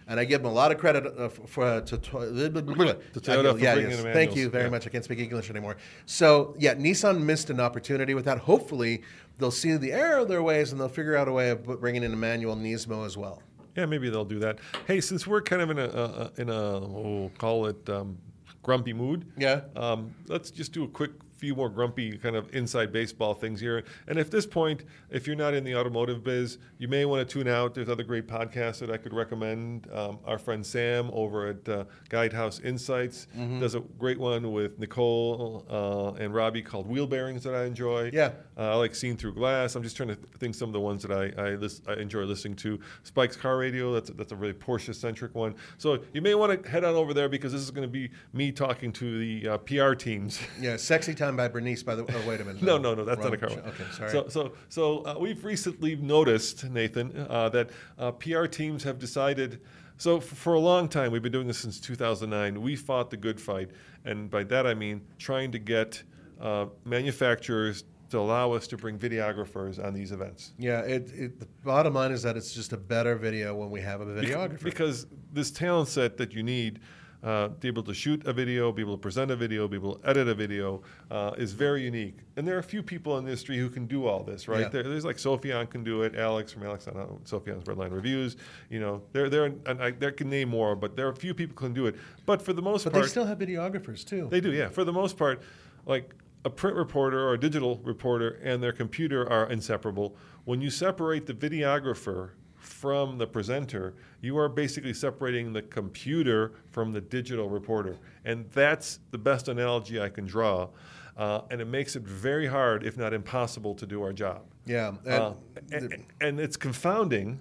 And I give them a lot of credit uh, for uh, to, to, Toyota for yeah, yes. Thank you very yeah. much. I can't speak English anymore. So yeah, Nissan missed an opportunity with that. Hopefully, they'll see the error of their ways, and they'll figure out a way of bringing in a manual Nismo as well. Yeah, maybe they'll do that. Hey, since we're kind of in a uh, in a we'll call it um, grumpy mood, Yeah. um, let's just do a quick few more grumpy kind of inside baseball things here. And at this point, if you're not in the automotive biz, you may want to tune out. There's other great podcasts that I could recommend. Um, our friend Sam over at uh, Guidehouse Insights Mm-hmm. does a great one with Nicole uh, and Robbie called Wheel Bearings that I enjoy. Yeah. Uh, I like Seen Through Glass. I'm just trying to think some of the ones that I I, I enjoy listening to. Spike's Car Radio. That's a, that's a really Porsche centric one. So you may want to head on over there because this is going to be me talking to the uh, PR teams. Yeah, "Sexy Time" [laughs] by Bernice. By the oh, wait a minute. No, no, no, that's Wrong not a car. Okay, sorry. So, so, so uh, we've recently noticed, Nathan, uh, that uh, PR teams have decided. So, f- for a long time, we've been doing this since 2009. We fought the good fight, and by that I mean trying to get uh, manufacturers to allow us to bring videographers on these events. yeah, it, it, the bottom line is that it's just a better video when we have a videographer. Because this talent set that you need, uh, be able to shoot a video, be able to present a video, be able to edit a video uh, is very unique. And there are a few people in the industry who can do all this, right? Yeah. There, there's like Sofyan can do it, Alex from Alex on Sofyan's Redline Reviews. You know, there, there, and I, there can name more, but there are a few people who can do it. But for the most part, But part, they still have videographers too. they do, yeah. For the most part, like a print reporter or a digital reporter and their computer are inseparable. When you separate the videographer from the presenter, you are basically separating the computer from the digital reporter. And that's the best analogy I can draw. Uh, and it makes it very hard, if not impossible, to do our job. yeah. and Uh, and, and it's confounding.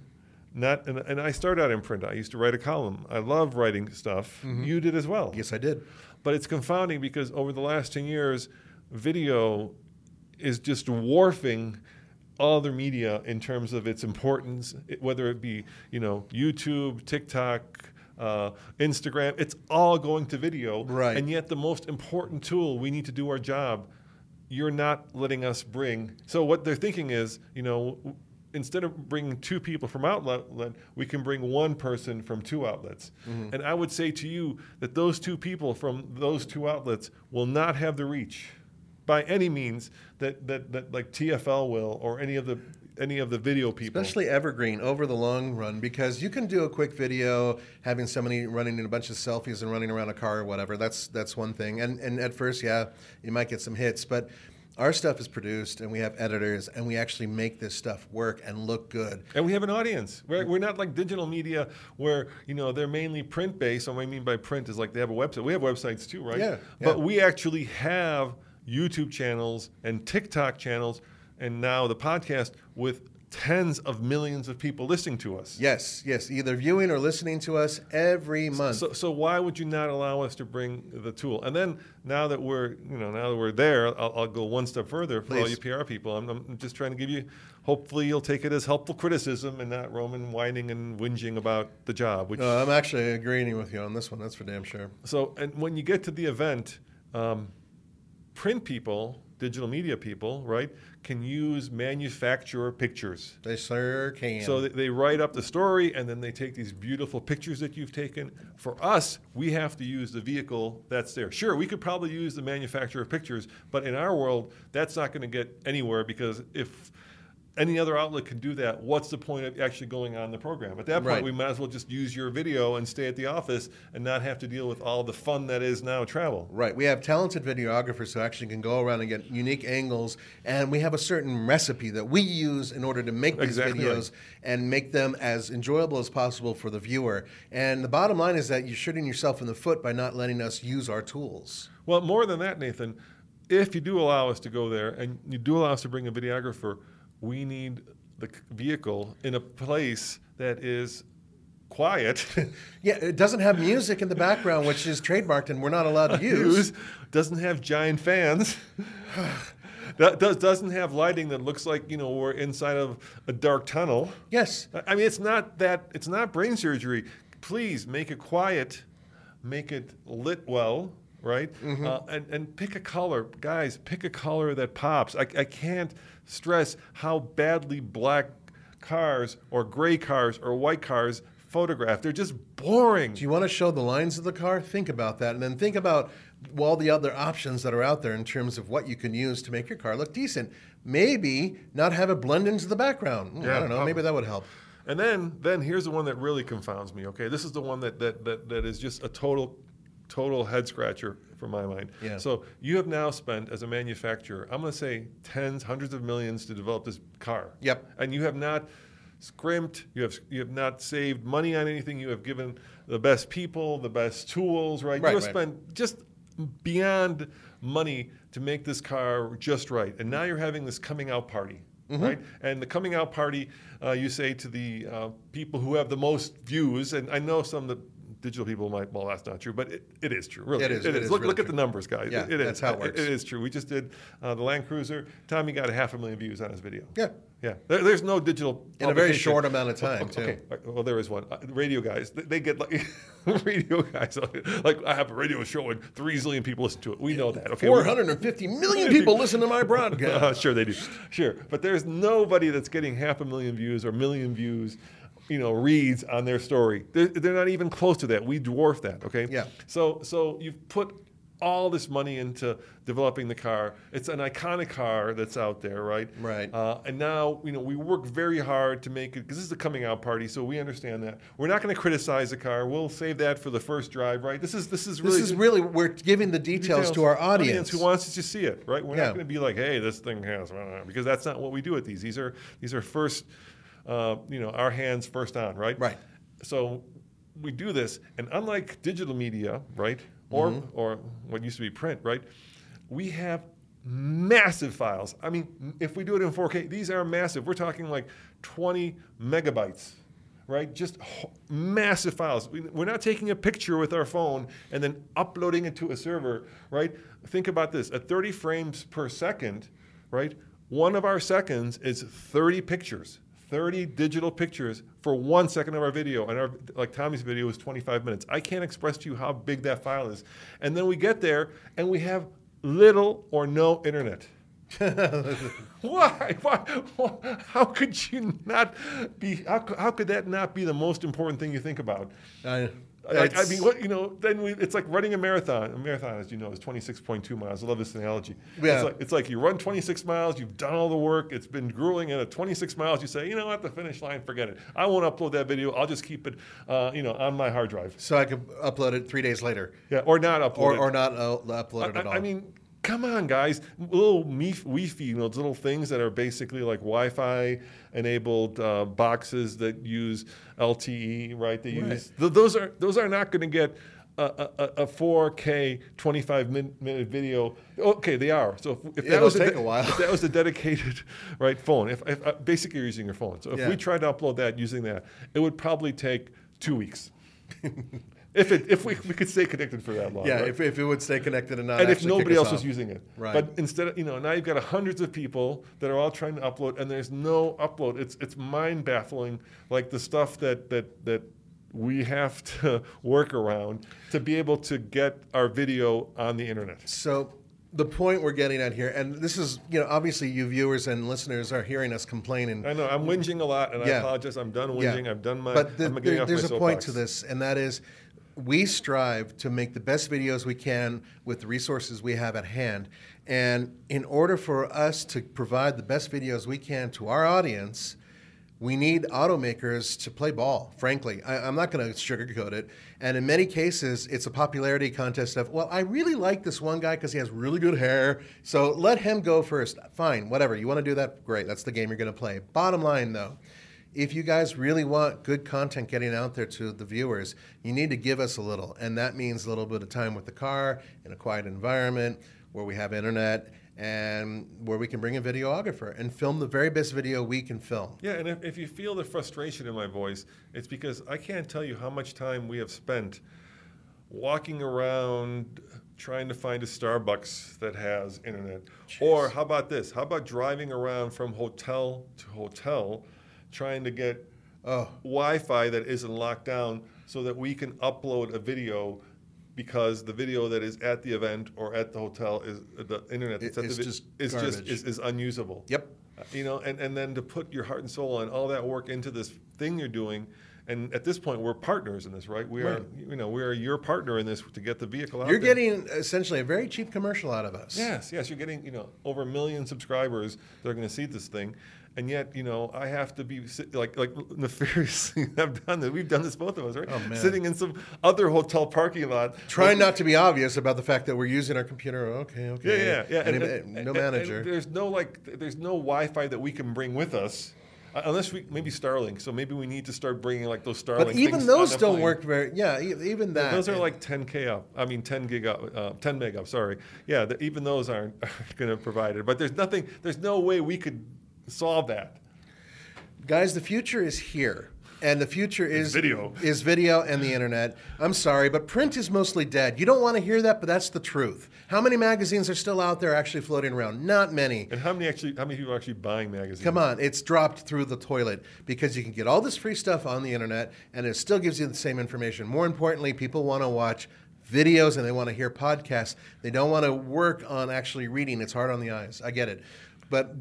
Not and, and I started out in print. I used to write a column. I love writing stuff. You did as well. yes, I did. But it's confounding because over the last 10 years, video is just dwarfing other media in terms of its importance, whether it be, you know, YouTube, TikTok, uh, Instagram, it's all going to video. Right. And yet the most important tool we need to do our job, you're not letting us bring. So what they're thinking is, you know, instead of bringing two people from outlet, we can bring one person from two outlets. And I would say to you that those two people from those two outlets will not have the reach by any means that, that, that like TFL will or any of the any of the video people. Especially evergreen over the long run because you can do a quick video having somebody running in a bunch of selfies and running around a car or whatever. That's that's one thing. And and at first, yeah, you might get some hits, but our stuff is produced and we have editors and we actually make this stuff work and look good. And we have an audience. We're, we're not like digital media where, you know, they're mainly print based. And what I mean by print is like they have a website. We have websites too, right? Yeah, But we actually have YouTube channels and TikTok channels and now the podcast with tens of millions of people listening to us. Yes, yes, either viewing or listening to us every month. So, so why would you not allow us to bring the tool? And then now that we're, you know, now that we're there, I'll, I'll go one step further for all you PR people. I'm, I'm just trying to give you. Hopefully, you'll take it as helpful criticism and not Roman whining and whinging about the job. Which no, I'm actually agreeing with you on this one. That's for damn sure. so, and when you get to the event, um, print people, digital media people, right, can use manufacturer pictures. They sure can. So they, they write up the story and then they take these beautiful pictures that you've taken. For us, we have to use the vehicle that's there. Sure, we could probably use the manufacturer pictures, but in our world, that's not going to get anywhere because if any other outlet can do that, what's the point of actually going on the program? At that point, Right. we might as well just use your video and stay at the office and not have to deal with all the fun that is now travel. Right. We have talented videographers who actually can go around and get unique angles, and we have a certain recipe that we use in order to make these Exactly videos and make them as enjoyable as possible for the viewer. And the bottom line is that you're shooting yourself in the foot by not letting us use our tools. Well, more than that, Nathan, if you do allow us to go there and you do allow us to bring a videographer, we need the vehicle in a place that is quiet. [laughs] Yeah, it doesn't have music in the background, which is trademarked and we're not allowed to [laughs] use. Doesn't have giant fans. [sighs] that does, doesn't have lighting that looks like you know we're inside of a dark tunnel. Yes. I mean, it's not that. It's not brain surgery. Please make it quiet, make it lit well, right? Uh, and and pick a color, guys. Pick a color that pops. I, I can't stress how badly black cars or gray cars or white cars photograph. They're just boring. Do you want to show the lines of the car? Think about that. And then think about all the other options that are out there in terms of what you can use to make your car look decent. Maybe not have it blend into the background. Hmm, I don't know. prob- Maybe that would help. And then, then here's the one that really confounds me. Okay, this is the one that that that, that is just a total, total head scratcher for my mind. Yeah. So you have now spent as a manufacturer, I'm going to say tens, hundreds of millions to develop this car. Yep. And you have not scrimped. You have you have not saved money on anything. You have given the best people, the best tools. Right. Right, you have right. spent just beyond money to make this car just right. And now you're having this coming out party, Mm-hmm. right? And the coming out party, uh, you say to the uh, people who have the most views, and I know some of the digital people might, well, that's not true, but it, it is true. Really, It is, it is look really look at the numbers, guys. Yeah, It- it is. that's how it works. it is true. We just did uh, the Land Cruiser. Tommy got a half a million views on his video. Yeah. Yeah, there, there's no digital In a very short amount of time, too. Okay, well there is one. Uh, radio guys, they, they get like [laughs] radio guys. [laughs] Like I have a radio show and three zillion people listen to it. We know that. Okay, 450 million people listen to my uh, broadcast. [laughs] sure they do. Sure, but there's nobody that's getting half a million views or million views you know, reads on their story. They're, they're not even close to that. We dwarf that. Okay. Yeah. So so you've put all this money into developing the car. It's an iconic car that's out there, right? Right. Uh, and now, you know, we work very hard to make it because this is a coming out party, so we understand that. We're not going to criticize the car. We'll save that for the first drive, right? This is this is really This is really we're giving the details, to our audience. who wants to see it, right? We're Yeah. not going to be like, hey, this thing has [laughs] because that's not what we do with these. These are these are first, uh, you know, our hands first on, right? Right. So we do this, and unlike digital media, right, or Mm-hmm. or what used to be print, right, we have massive files. I mean, if we do it in 4K, these are massive. We're talking like 20 megabytes, right? Just ho- massive files. We- We're not taking a picture with our phone and then uploading it to a server, right? Think about this: at 30 frames per second, right? One of our seconds is 30 pictures. 30 digital pictures for one second of our video, and our like Tommy's video is 25 minutes. I can't express to you how big that file is. And then we get there, and we have little or no internet. [laughs] Why? Why? [laughs] How could you not be? How, how could that not be the most important thing you think about? Like, I mean, what, you know, then we, it's like running a marathon. A marathon, as you know, is 26.2 miles. I love this analogy. Yeah. It's, like, it's like you run 26 miles, you've done all the work, it's been grueling, and at 26 miles, you say, you know, at the finish line, forget it. I won't upload that video. I'll just keep it, uh, you know, on my hard drive. so I can upload it three days later, Yeah, or not upload or it. or not uh, upload it I, at all. I mean, come on, guys. Little MiFi, Wi-Fi, you know, little things that are basically like Wi-Fi enabled uh, boxes that use LTE, right? They use th- those are those are not going to get. A, a, a 4K 25 min, minute video. Okay, they are. So if, if that was take de- a while. if that was a dedicated [laughs] right phone, if, if uh, basically you're using your phone. So if Yeah. we tried to upload that using that, it would probably take two weeks. [laughs] if it if we, we could stay connected for that long. yeah, right? if, if it would stay connected and not and if nobody else off. was using it. Right. But instead you know, now you've got hundreds of people that are all trying to upload and there's no upload. It's it's mind baffling like the stuff that that that we have to [laughs] work around to be able to get our video on the internet. So the point we're getting at here, and this is, you know, obviously you viewers and listeners are hearing us complaining. I know I'm whinging a lot and I apologize. I'm done Yeah. whinging. I've done my But the, there- off there's a point to this, and that is we strive to make the best videos we can with the resources we have at hand. And in order for us to provide the best videos we can to our audience, we need automakers to play ball, frankly. I, I'm not going to sugarcoat it. And in many cases, it's a popularity contest of, well, I really like this one guy because he has really good hair. So let him go first. Fine, whatever. You want to do that? Great. That's the game you're going to play. Bottom line, though, if you guys really want good content getting out there to the viewers, you need to give us a little. And that means a little bit of time with the car in a quiet environment where we have internet and where we can bring a videographer and film the very best video we can film. Yeah, and if, if you feel the frustration in my voice, it's because I can't tell you how much time we have spent walking around trying to find a Starbucks that has internet. Or how about this? How about driving around from hotel to hotel trying to get Oh. Wi-Fi that isn't locked down so that we can upload a video because the video that is at the event or at the hotel is the internet that's It- at it's the just is just is, is unusable. Yep. Uh, You know, and, and then to put your heart and soul and all that work into this thing you're doing, and at this point we're partners in this, right? We are, you know, we are your partner in this to get the vehicle out. You're there. getting essentially a very cheap commercial out of us. Yes, yes, you're getting you know over a million subscribers that are going to see this thing, and yet you know I have to be like like nefariously. [laughs] I've done this. We've done this both of us, right? Oh, man. Sitting in some other hotel parking lot, Trying not to be obvious about the fact that we're using our computer. Okay, Yeah, okay. yeah, yeah. And, And- and- no and- and manager. there's no like, there's no Wi-Fi that we can bring with us, uh, unless we maybe Starlink. So maybe we need to start bringing like those Starlink. but even those on don't plane. work very. Yeah, even that. Those are like 10k up. I mean 10 gig up, uh, 10 meg up. Sorry. Yeah, the, even those aren't, [laughs] aren't going to provide it. But there's nothing. There's no way we could solve that. Guys, the future is here. And the future is video. is video and the internet. I'm sorry, but print is mostly dead. You don't want to hear that, but that's the truth. How many magazines are still out there actually floating around? Not many. And how many actually? How many people are actually buying magazines? Come on, it's dropped through the toilet because you can get all this free stuff on the internet and it still gives you the same information. More importantly, people want to watch videos and they want to hear podcasts. They don't want to work on actually reading. It's hard on the eyes. I get it. But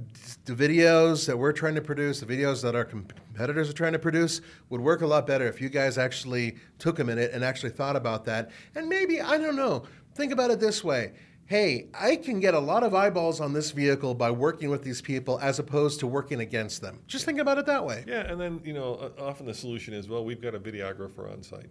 the videos that we're trying to produce, the videos that our competitors are trying to produce, would work a lot better if you guys actually took a minute and actually thought about that. And maybe, I don't know, think about it this way hey, I can get a lot of eyeballs on this vehicle by working with these people as opposed to working against them. Just think about it that way. Yeah, and then you know, often the solution is, well, we've got a videographer on site.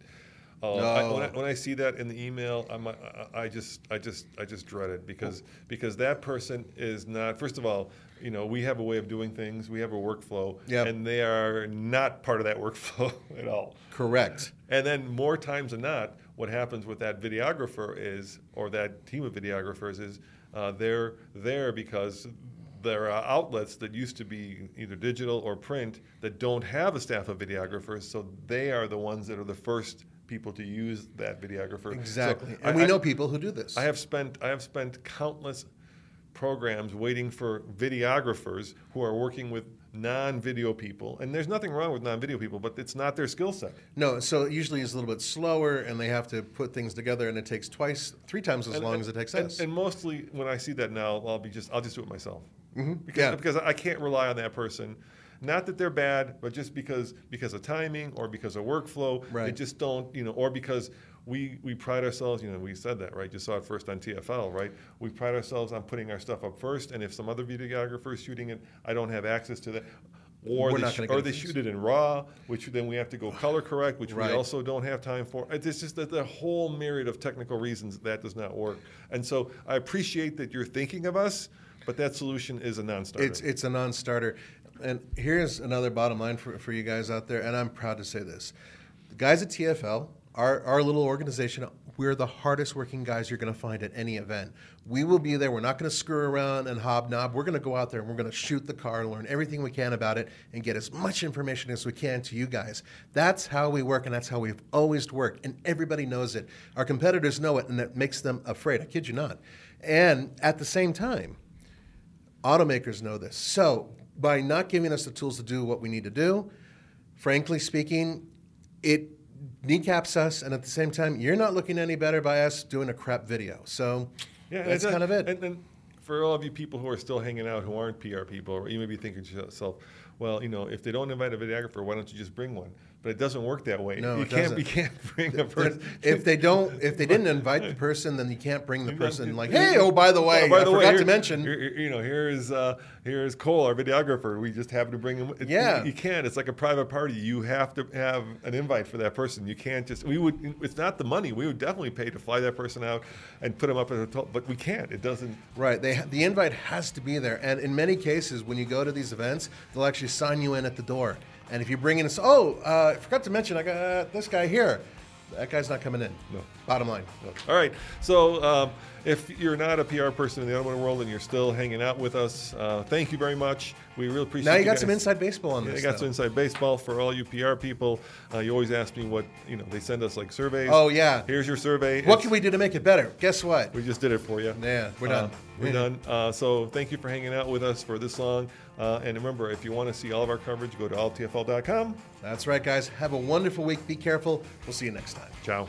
Uh, no. I, when, I, when, I, see that in the email, I'm, I, I, just, I just, I just dread it because because that person is not. First of all, you know, we have a way of doing things. We have a workflow, yep. and they are not part of that [laughs] workflow at all. Correct. And then more times than not, what happens with that videographer is, or that team of videographers is, uh, they're there because there are outlets that used to be either digital or print that don't have a staff of videographers, so they are the ones that are the first people to use that videographer. Exactly, so and I, we know people who do this. I have spent I have spent countless programs waiting for videographers who are working with non-video people and there's nothing wrong with non-video people but it's not their skill set no so it usually it's a little bit slower and they have to put things together and it takes twice three times as and, long and, as it takes and, us and mostly when i see that now i'll be just i'll just do it myself mm-hmm. because, yeah. because i can't rely on that person not that they're bad, but just because because of timing or because of workflow, right. they just don't, you know, or because we we pride ourselves, you know, we said that, right? You saw it first on TFL, right? We pride ourselves on putting our stuff up first, and if some other videographer is shooting it, I don't have access to that. Or they, sh- or they shoot it in RAW, which then we have to go [sighs] color correct, which right. we also don't have time for. It's just that the whole myriad of technical reasons that does not work. And so I appreciate that you're thinking of us, but that solution is a non-starter. It's it's a non-starter. And here's another bottom line for, for you guys out there, and I'm proud to say this. The guys at TFL, our, our little organization, we're the hardest working guys you're going to find at any event. We will be there. We're not going to screw around and hobnob. We're going to go out there and we're going to shoot the car and learn everything we can about it and get as much information as we can to you guys. That's how we work and that's how we've always worked. And everybody knows it. Our competitors know it and it makes them afraid. I kid you not. And at the same time, automakers know this. So by not giving us the tools to do what we need to do, frankly speaking, it kneecaps us, and at the same time, you're not looking any better by us doing a crap video. So yeah, that's kind of it. And, and, for all of you people who are still hanging out who aren't PR people, or you may be thinking to yourself, well, you know, if they don't invite a videographer, why don't you just bring one? But it doesn't work that way. No, you it can't. Doesn't. You can't bring a person. If they don't, if they didn't invite the person, then you can't bring the person. Like, hey, oh, by the way, oh, by the I way, forgot here, to mention. Here, you know, here is uh, here is Cole, our videographer. We just happen to bring him. It, yeah, you, you, can't. It's like a private party. You have to have an invite for that person. You can't just. We would. It's not the money. We would definitely pay to fly that person out and put them up at a hotel, but we can't. It doesn't. Right. They the invite has to be there, and in many cases, when you go to these events, they'll actually sign you in at the door. And if you bring in, oh, uh, I forgot to mention, I got uh, this guy here. That guy's not coming in. No. Bottom line. No. All right. So um, if you're not a PR person in the automotive world and you're still hanging out with us, uh, thank you very much. We really appreciate. Now you, got guys. some inside baseball on yeah, this. I got though. some inside baseball for all you PR people. Uh, you always ask me what you know. They send us like surveys. Oh yeah. Here's your survey. What it's, can we do to make it better? Guess what? We just did it for you. Yeah, we're done. Uh, we're done. Uh, so thank you for hanging out with us for this long. Uh, and remember, if you want to see all of our coverage, go to alltfl.com. That's right, guys. Have a wonderful week. Be careful. We'll see you next time. Ciao.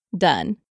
done.